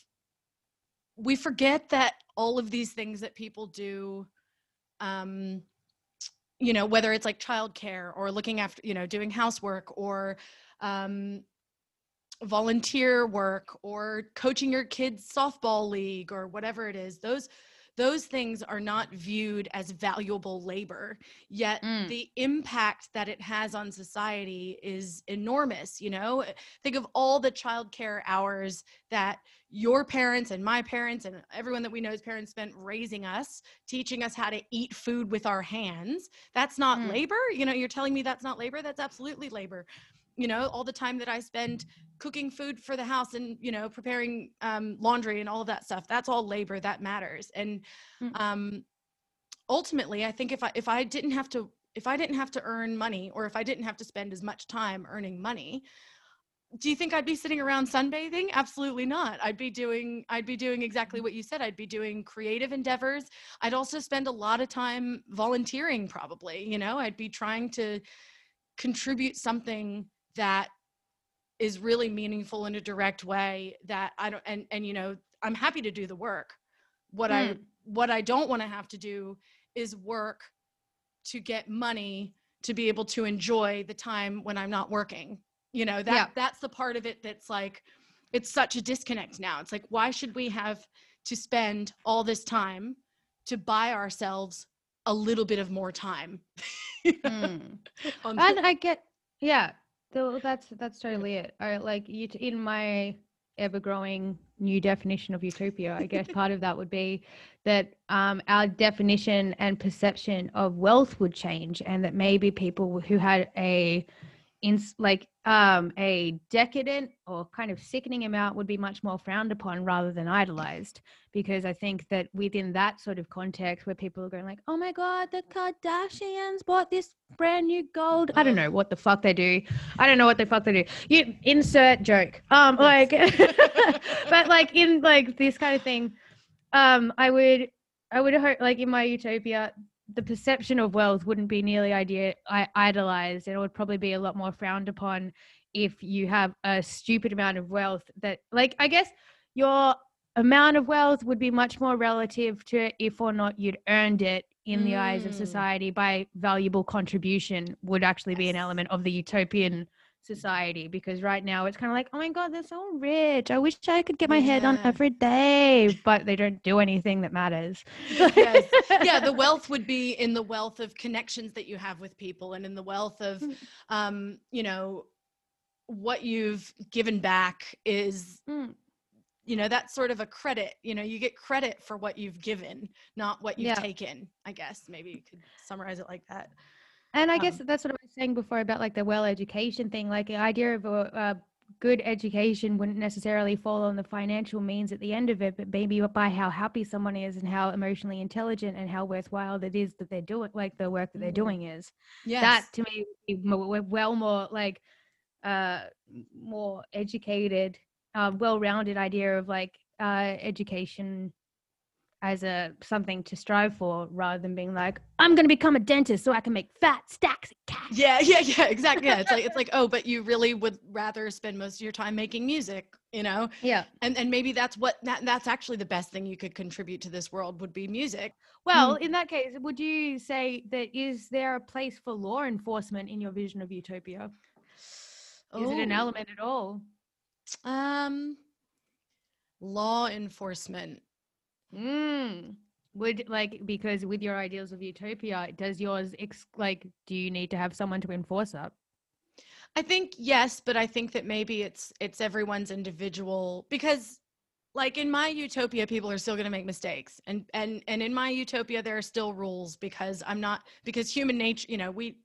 we forget that all of these things that people do um you know whether it's like childcare or looking after you know doing housework or um volunteer work or coaching your kids softball league or whatever it is those those things are not viewed as valuable labor. Yet Mm. the impact that it has on society is enormous you know? Think of all the childcare hours that your parents and my parents and everyone that we know's parents spent raising us teaching us how to eat food with our hands. That's not Mm. labor? You know you're telling me that's not labor? That's absolutely labor you know all the time that i spend cooking food for the house and you know preparing um, laundry and all of that stuff that's all labor that matters. And Mm. um, ultimately i think if i if i didn't have to if i didn't have to earn money or if i didn't have to spend as much time earning money do you think i'd be sitting around sunbathing? Absolutely not. I'd be doing i'd be doing exactly what you said. I'd be doing creative endeavors. I'd also spend a lot of time volunteering probably you know? I'd be trying to contribute something that is really meaningful in a direct way that i don't and and you know i'm happy to do the work what i Mm. what i don't want to have to do is work to get money to be able to enjoy the time when i'm not working you know that Yeah. that's the part of it that's like it's such a disconnect now it's like why should we have to spend all this time to buy ourselves a little bit of more time <laughs> Mm. and I get, yeah, though that's that's totally it. I like in my ever growing new definition of utopia. I guess part of that would be that um, our definition and perception of wealth would change, and that maybe people who had a in like um a decadent or kind of sickening amount would be much more frowned upon rather than idolized because i think that within that sort of context where people are going like oh my god the kardashians bought this brand new gold i don't know what the fuck they do. I don't know what the fuck they do. You insert joke. Um <laughs> like <laughs> but like in like this kind of thing um i would I would hope, like in my utopia, the perception of wealth wouldn't be nearly idea I, idolized. It would probably be a lot more frowned upon if you have a stupid amount of wealth. That, like, I guess your amount of wealth would be much more relative to if or not you'd earned it in the eyes of Mm. society by valuable contribution would actually be an element of the utopian society because right now it's kind of like oh my god they're so rich i wish i could get my head on every day but they don't do anything that matters Yes. yeah the <laughs> wealth would be in the wealth of connections that you have with people and in the wealth of Mm. um you know what you've given back is Mm. you know that's sort of a credit you know you get credit for what you've given not what you've Yeah. taken i guess maybe you could summarize it like that And I Um, guess that's what I was saying before about like the well education thing. Like the idea of a, a good education wouldn't necessarily fall on the financial means at the end of it, but maybe by how happy someone is and how emotionally intelligent and how worthwhile it is that they're doing, like the work that they're Mhm. doing is. yes That to me would be well more like uh more educated, uh, well-rounded idea of like uh education as a something to strive for rather than being like i'm going to become a dentist so i can make fat stacks of cash. Yeah <laughs> yeah yeah exactly. Yeah it's like it's <laughs> like oh but you really would rather spend most of your time making music you know? Yeah. And and maybe that's what that, that's actually the best thing you could contribute to this world would be music. Well in that case would you say that is there a place for law enforcement in your vision of utopia? Is it an Oh, element at all? Um. Law enforcement. Mm. Would like because with your ideals of utopia does yours ex- like do you need to have someone to enforce that I think yes, but I think that maybe it's it's everyone's individual because like in my utopia people are still going to make mistakes and and and in my utopia there are still rules because I'm not because human nature, you know, we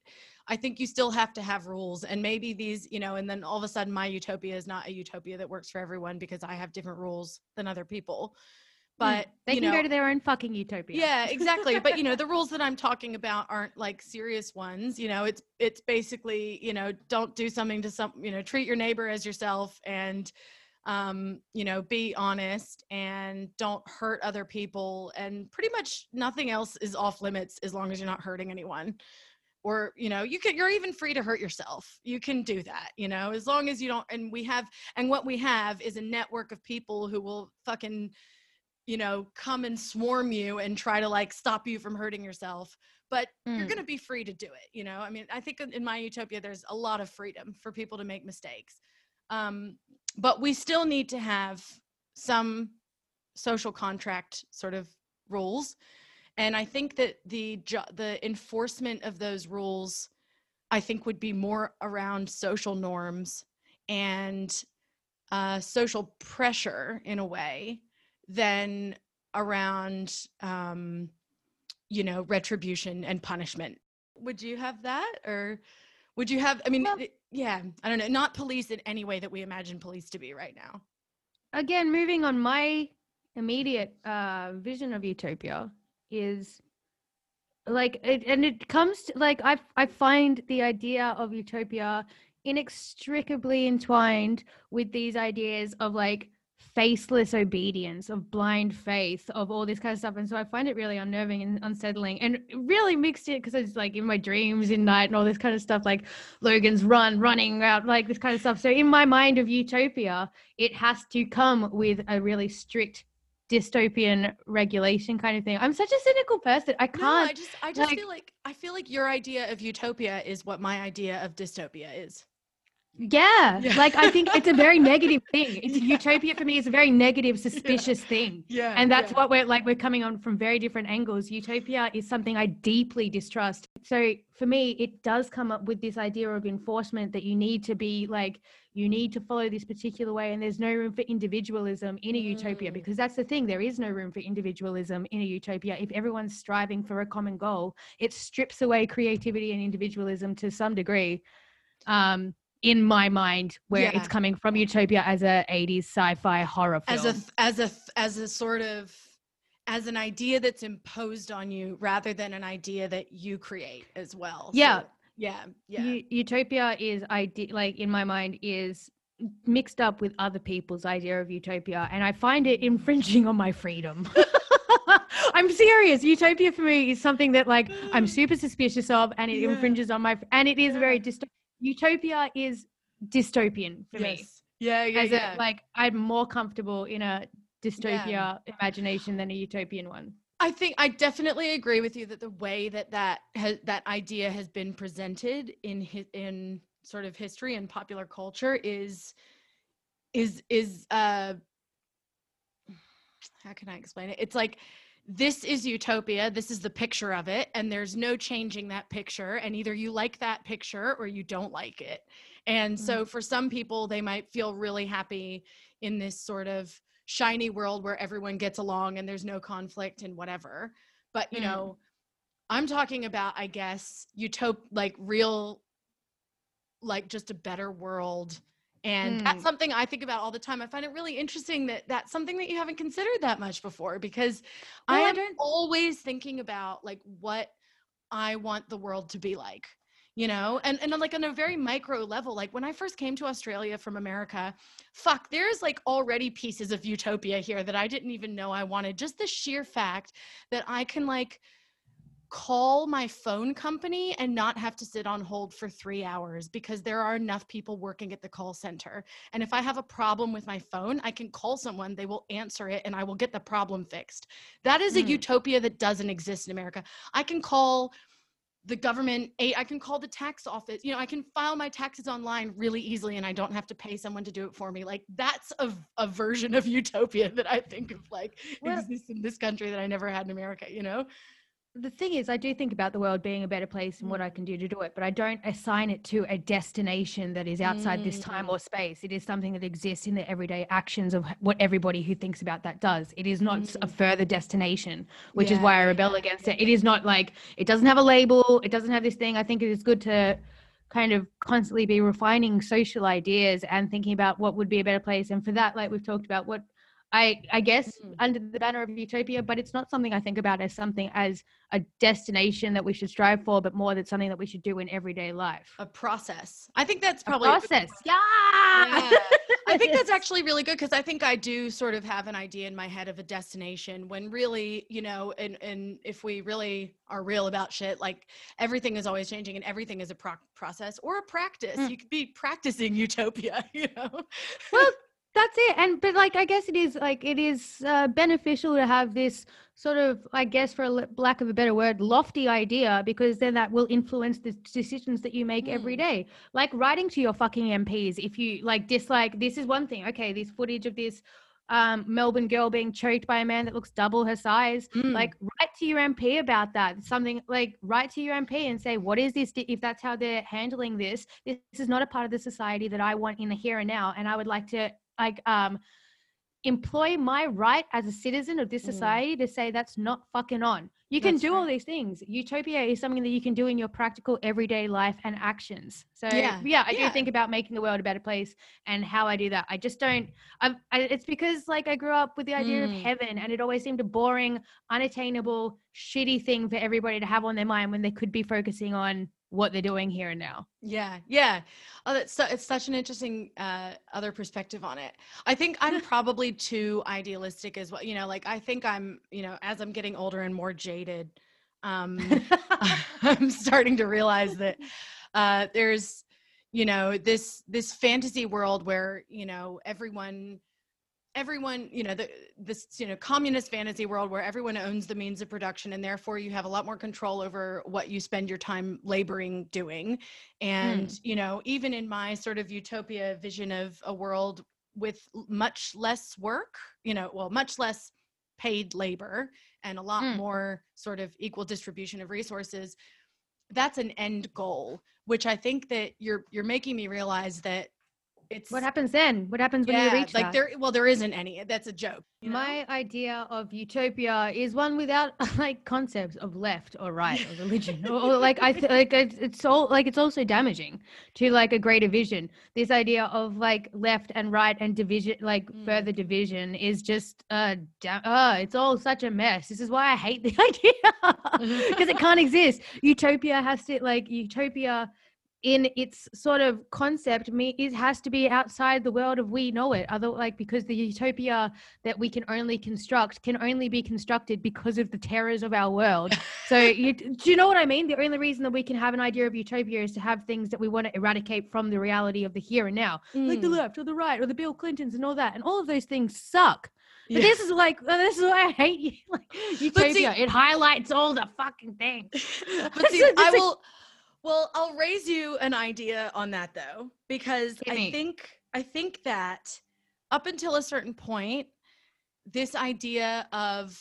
I think you still have to have rules and maybe these, you know, and then all of a sudden my utopia is not a utopia that works for everyone because I have different rules than other people. But Mm, they you can know, go to their own fucking utopia yeah, exactly. but you know, the <laughs> rules that I'm talking about aren't like serious ones. You know, it's it's basically, you know, don't do something to some, you know, treat your neighbor as yourself and um, you know, be honest and don't hurt other people and pretty much nothing else is off limits as long as you're not hurting anyone. Or, you know, you can you're even free to hurt yourself. You can do that, you know, as long as you don't and we have and what we have is a network of people who will fucking you know, come and swarm you and try to like stop you from hurting yourself. But you're Mm. going to be free to do it. You know, I mean, I think in- my utopia, there's a lot of freedom for people to make mistakes. Um, but we still need to have some social contract sort of rules. And I think that the jo- the enforcement of those rules, I think, would be more around social norms and uh, social pressure in a way than around um you know retribution and punishment. Would you have that or would you have i mean Well- yeah i don't know not police in any way that we imagine police to be right now. Again moving on my immediate uh vision of utopia is like it and it comes to like i i find the idea of utopia inextricably entwined with these ideas of like faceless obedience of blind faith of all this kind of stuff. And so i find it really unnerving and unsettling and really mixed it because it's like in my dreams in night and all this kind of stuff like logan's run running out like this kind of stuff. So in my mind of utopia it has to come with a really strict dystopian regulation kind of thing. I'm such a cynical person. I can't i just i just like- feel like i feel like your idea of utopia is what my idea of dystopia is yeah, Yeah. like i think it's a very <laughs> negative thing. It's Yeah. utopia for me is a very negative suspicious thing. Yeah and that's what we're like we're coming on from very different angles. Utopia is something i deeply distrust. So for me it does come up with this idea of enforcement that you need to be like you need to follow this particular way and there's no room for individualism in a utopia Mm. because that's the thing there is no room for individualism in a utopia. If everyone's striving for a common goal it strips away creativity and individualism to some degree. Um in my mind where Yeah. it's coming from utopia as a 80s sci-fi horror film as a as a as a sort of as an idea that's imposed on you rather than an idea that you create as well Yeah. So, yeah yeah U- utopia is ide- like in my mind is mixed up with other people's idea of utopia and i find it infringing on my freedom <laughs> I'm serious. Utopia for me is something that like I'm <laughs> super suspicious of, and it Yeah. infringes on my. And it is Yeah. very dysto- Utopia is dystopian for me. Yeah, yeah, As yeah. a, like I'm more comfortable in a dystopia imagination than a utopian one. I think I definitely agree with you that the way that that has, that idea has been presented in hi- in sort of history and popular culture is is is uh how can I explain it? It's like this is utopia. This is the picture of it, and there's no changing that picture. And either you like that picture or you don't like it. And so for some people, they might feel really happy in this sort of shiny world where everyone gets along and there's no conflict and whatever. But you Mm. know, I'm talking about, I guess, utop like real, like just a better world. And that's Mm. something I think about all the time. I find it really interesting that that's something that you haven't considered that much before because I Well, I am don't- always thinking about like what I want the world to be like, you know, and and like on a very micro level. Like when I first came to Australia from America, fuck, there's like already pieces of utopia here that I didn't even know I wanted. Just the sheer fact that I can like call my phone company and not have to sit on hold for three hours because there are enough people working at the call center. And if I have a problem with my phone, I can call someone, they will answer it, and I will get the problem fixed. That is a Mm. utopia that doesn't exist in America. I can call the government i can call the tax office. You know, I can file my taxes online really easily and I don't have to pay someone to do it for me. Like that's a, a version of utopia that I think of like Well- exists in this country that I never had in America, you know? The thing is, I do think about the world being a better place and what I can do to do it, but I don't assign it to a destination that is outside this time Mm. or space. It is something that exists in the everyday actions of what everybody who thinks about that does. It is not s- a Mm. further destination, which is why I rebel against it. It is not like it doesn't have a label, it doesn't have this thing. I think it is good to kind of constantly be refining social ideas and thinking about what would be a better place. And for that, like we've talked about, what I I guess Mm. under the banner of utopia, but it's not something I think about as something as a destination that we should strive for, but more that something that we should do in everyday life. A process. I think that's probably a process. point. <laughs> Yeah. Yeah. I think that's <laughs> actually really good because I think I do sort of have an idea in my head of a destination when really, you know, and and if we really are real about shit, like everything is always changing and everything is a pro- process or a practice. Mm. You could be practicing utopia, <laughs> you know. well that's it and but like i guess it is like it is uh, beneficial to have this sort of i guess for a lack of a better word lofty idea because then that will influence the decisions that you make every Mm. day like writing to your fucking mps if you like dislike this is one thing okay this footage of this um, melbourne girl being choked by a man that looks double her size Mm. like write to your mp about that something like write to your mp and say what is this if that's how they're handling this this is not a part of the society that i want in the here and now and i would like to like um employ my right as a citizen of this Mm. society to say that's not fucking on you can That's do all these things utopia is something that you can do in your practical everyday life and actions so Yeah, yeah, i yeah. do think about making the world a better place and how i do that i just don't I've, I, it's because like i grew up with the idea of Mm. heaven and it always seemed a boring unattainable shitty thing for everybody to have on their mind when they could be focusing on what they're doing here and now Yeah, yeah. Oh, that's su- it's such an interesting uh, other perspective on it. I think I'm <laughs> probably too idealistic as well. You know, like I think I'm, you know, as I'm getting older and more jaded, um, <laughs> <laughs> I'm starting to realize that uh, there's, you know, this this fantasy world where you know everyone everyone you know the this you know communist fantasy world where everyone owns the means of production and therefore you have a lot more control over what you spend your time laboring doing and you know even in my sort of utopia vision of a world with much less work you know well much less paid labor and a lot Mm. more sort of equal distribution of resources that's an end goal which i think that you're you're making me realize that it's what happens then what happens when you reach like that? there well there isn't any that's a joke you know? My idea of utopia is one without <laughs> like concepts of left or right or religion or, or, like I th- like it's, all like it's also damaging to like a greater vision. This idea of like left and right and division, like Mm. further division, is just uh, da- uh it's all such a mess. This is why I hate the <laughs> idea because it can't exist. Utopia has to like utopia in its sort of concept me it has to be outside the world of we know it other like because the utopia that we can only construct can only be constructed because of the terrors of our world <laughs> so you do you know what i mean the only reason that we can have an idea of utopia is to have things that we want to eradicate from the reality of the here and now mm. like the mm. left or the right or the bill clintons and all that and all of those things suck but yeah. this is like this is why I hate <laughs> you. Like utopia, see, it highlights all the fucking things. <laughs> But see, I will. Well, I'll raise you an idea on that though, because Give I me. think I think that up until a certain point, this idea of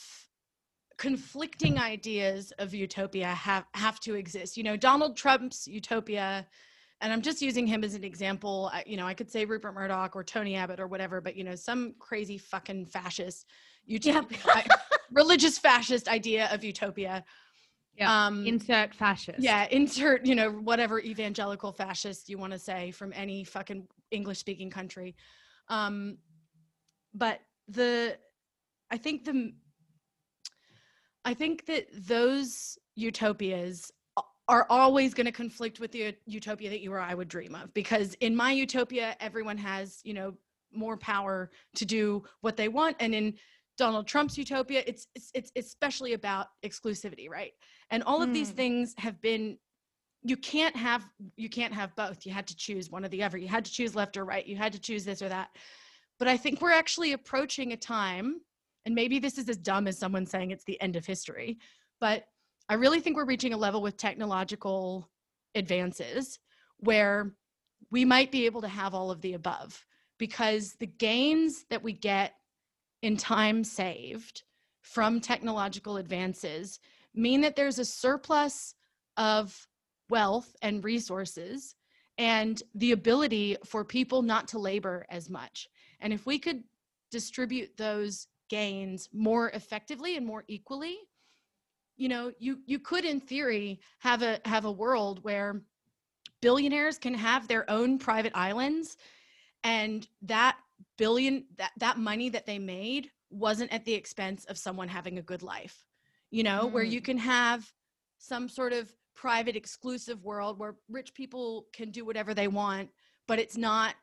conflicting ideas of utopia have have to exist. You know, Donald Trump's utopia, and I'm just using him as an example. I, you know, I could say Rupert Murdoch or Tony Abbott or whatever, but you know, some crazy fucking fascist utopia, <laughs> yep. religious fascist idea of utopia yeah. Um, insert fascist. Yeah, insert, you know, whatever evangelical fascist you want to say from any fucking English speaking country. Um, but the, I think the, I think that those utopias are always going to conflict with the utopia that you or I would dream of because in my utopia everyone has you know more power to do what they want and in Donald Trump's utopia. It's, it's, it's especially about exclusivity, right? And all of mm. these things have been you can't have you can't have both. You had to choose one or the other. You had to choose left or right. You had to choose this or that. But I think we're actually approaching a time, and maybe this is as dumb as someone saying it's the end of history, but I really think we're reaching a level with technological advances where we might be able to have all of the above because the gains that we get in time saved from technological advances mean that there's a surplus of wealth and resources and the ability for people not to labor as much. And if we could distribute those gains more effectively and more equally, you know, you you could in theory have a have a world where billionaires can have their own private islands and that billion that that money that they made wasn't at the expense of someone having a good life you know mm. where you can have some sort of private exclusive world where rich people can do whatever they want but it's not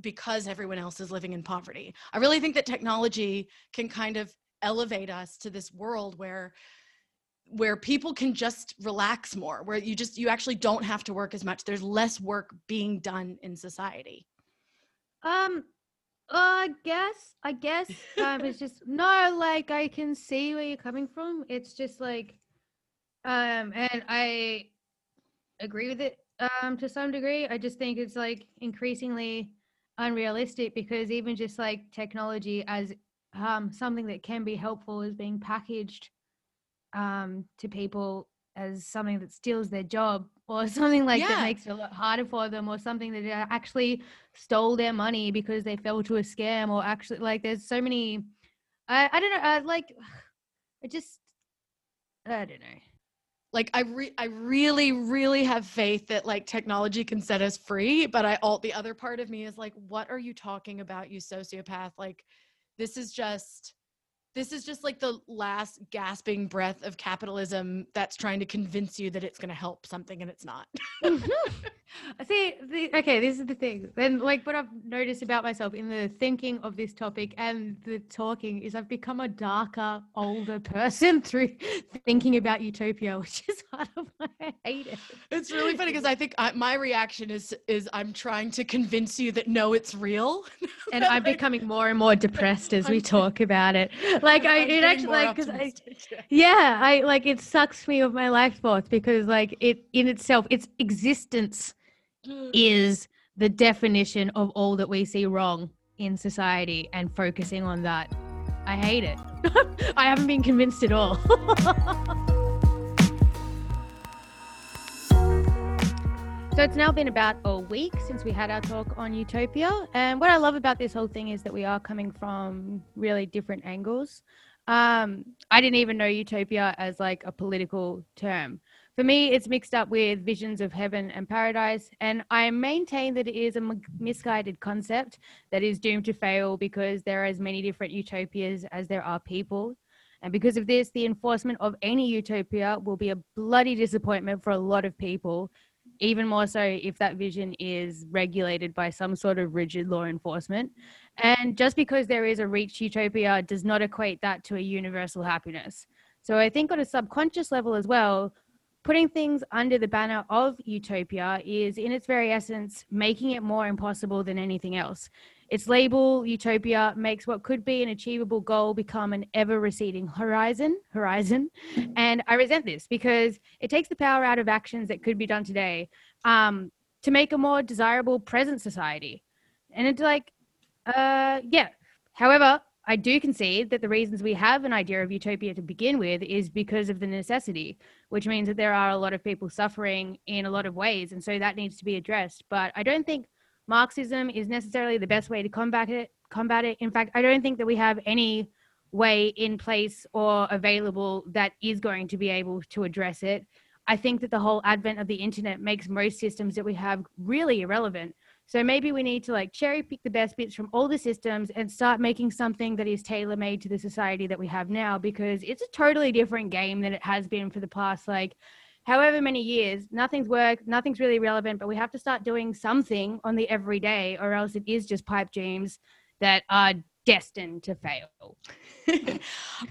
because everyone else is living in poverty. I really think that technology can kind of elevate us to this world where where people can just relax more where you just you actually don't have to work as much. There's less work being done in society. Um I guess. I guess. Um, it's just no. Like I can see where you're coming from. It's just like, um, and I agree with it. Um, to some degree, I just think it's like increasingly unrealistic because even just like technology as um something that can be helpful is being packaged um to people as something that steals their job or <laughs> something like yeah. that makes it a lot harder for them or something that actually stole their money because they fell to a scam or actually like there's so many i i don't know uh, like <sighs> i just i don't know like i re- i really really have faith that like technology can set us free but i all the other part of me is like what are you talking about you sociopath like this is just this is just like the last gasping breath of capitalism that's trying to convince you that it's going to help something and it's not. mm-hmm. <laughs> See, the, okay, this is the thing. And like, what I've noticed about myself in the thinking of this topic and the talking is I've become a darker, older person <laughs> through thinking about utopia, <laughs> which is part of why I hate it. It's really funny because I think I, my reaction is is I'm trying to convince you that no, it's real, <laughs> and I'm becoming more and more depressed as we talk <laughs> about it. Like I, it actually, like, because I, yeah, I like it sucks me of my life force because like it in itself, its existence mm. is the definition of all that we see wrong in society and focusing on that. I hate it. <laughs> I haven't been convinced at all. <laughs> So it's now been about a week since we had our talk on Utopia. And what I love about this whole thing is that we are coming from really different angles. Um, I didn't even know Utopia as like a political term. For me, it's mixed up with visions of heaven and paradise, and I maintain that it is a misguided concept that is doomed to fail because there are as many different utopias as there are people. And because of this, the enforcement of any utopia will be a bloody disappointment for a lot of people even more so if that vision is regulated by some sort of rigid law enforcement. And just because there is a reach utopia does not equate that to a universal happiness. So I think on a subconscious level as well, putting things under the banner of utopia is in its very essence making it more impossible than anything else. Its label, utopia, makes what could be an achievable goal become an ever receding horizon. Horizon, and I resent this because it takes the power out of actions that could be done today um, to make a more desirable present society. And it's like, uh, yeah. However, I do concede that the reasons we have an idea of utopia to begin with is because of the necessity, which means that there are a lot of people suffering in a lot of ways. And so that needs to be addressed. But I don't think Marxism is necessarily the best way to combat it. Combat it. In fact, I don't think that we have any way in place or available that is going to be able to address it. I think that the whole advent of the internet makes most systems that we have really irrelevant. So maybe we need to like cherry pick the best bits from all the systems and start making something that is tailor made to the society that we have now because it's a totally different game than it has been for the past like however many years, nothing's worked, nothing's really relevant, but we have to start doing something on the everyday, or else it is just pipe dreams that are destined to fail. <laughs>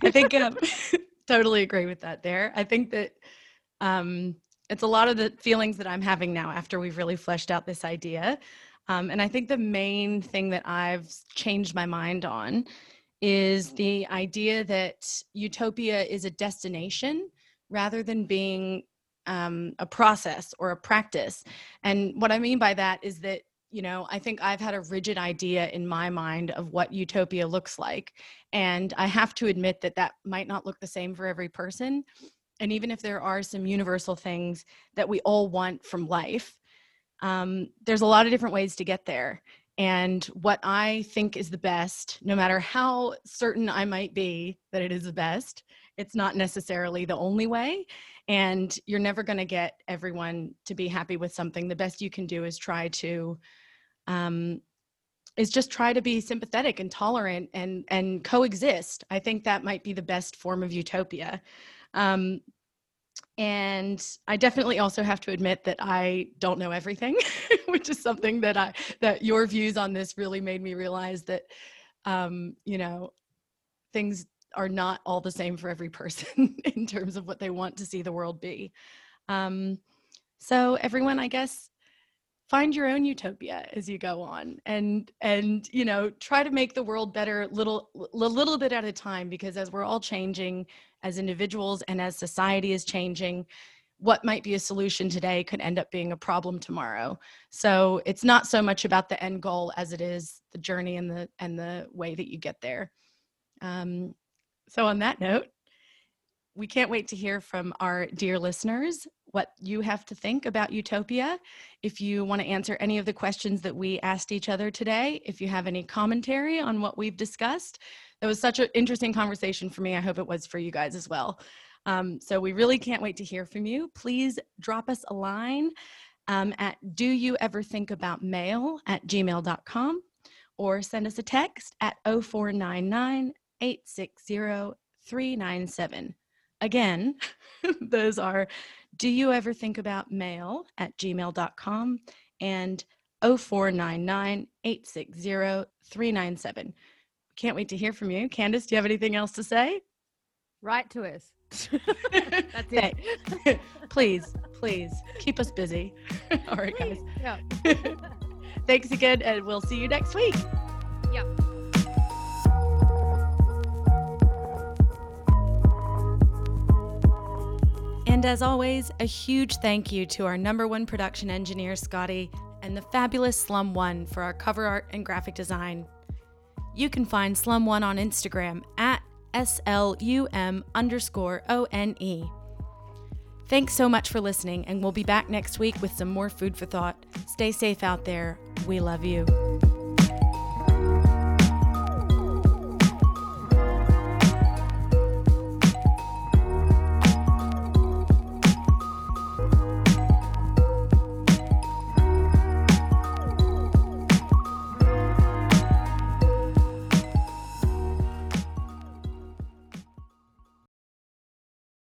I think um, <laughs> totally agree with that there. I think that um, it's a lot of the feelings that I'm having now after we've really fleshed out this idea. Um, and I think the main thing that I've changed my mind on is the idea that utopia is a destination rather than being um, a process or a practice. And what I mean by that is that, you know, I think I've had a rigid idea in my mind of what utopia looks like. And I have to admit that that might not look the same for every person. And even if there are some universal things that we all want from life, um, there's a lot of different ways to get there. And what I think is the best, no matter how certain I might be that it is the best, it's not necessarily the only way. And you're never going to get everyone to be happy with something. The best you can do is try to um, is just try to be sympathetic and tolerant and and coexist. I think that might be the best form of utopia um, and i definitely also have to admit that i don't know everything <laughs> which is something that i that your views on this really made me realize that um, you know things are not all the same for every person <laughs> in terms of what they want to see the world be. Um, so everyone, I guess, find your own utopia as you go on, and and you know try to make the world better little a little bit at a time. Because as we're all changing as individuals and as society is changing, what might be a solution today could end up being a problem tomorrow. So it's not so much about the end goal as it is the journey and the and the way that you get there. Um, so, on that note, we can't wait to hear from our dear listeners what you have to think about Utopia. If you want to answer any of the questions that we asked each other today, if you have any commentary on what we've discussed, it was such an interesting conversation for me. I hope it was for you guys as well. Um, so, we really can't wait to hear from you. Please drop us a line um, at do you ever think about mail at gmail.com or send us a text at 0499 860 397. Again, <laughs> those are do you ever think about mail at gmail.com and 0499 860 397. Can't wait to hear from you. Candace, do you have anything else to say? Write to us. <laughs> That's it. <laughs> please, please keep us busy. All right, guys. Yeah. Thanks again, and we'll see you next week. Yep. And as always, a huge thank you to our number one production engineer, Scotty, and the fabulous Slum One for our cover art and graphic design. You can find Slum One on Instagram at SLUM underscore ONE. Thanks so much for listening, and we'll be back next week with some more food for thought. Stay safe out there. We love you.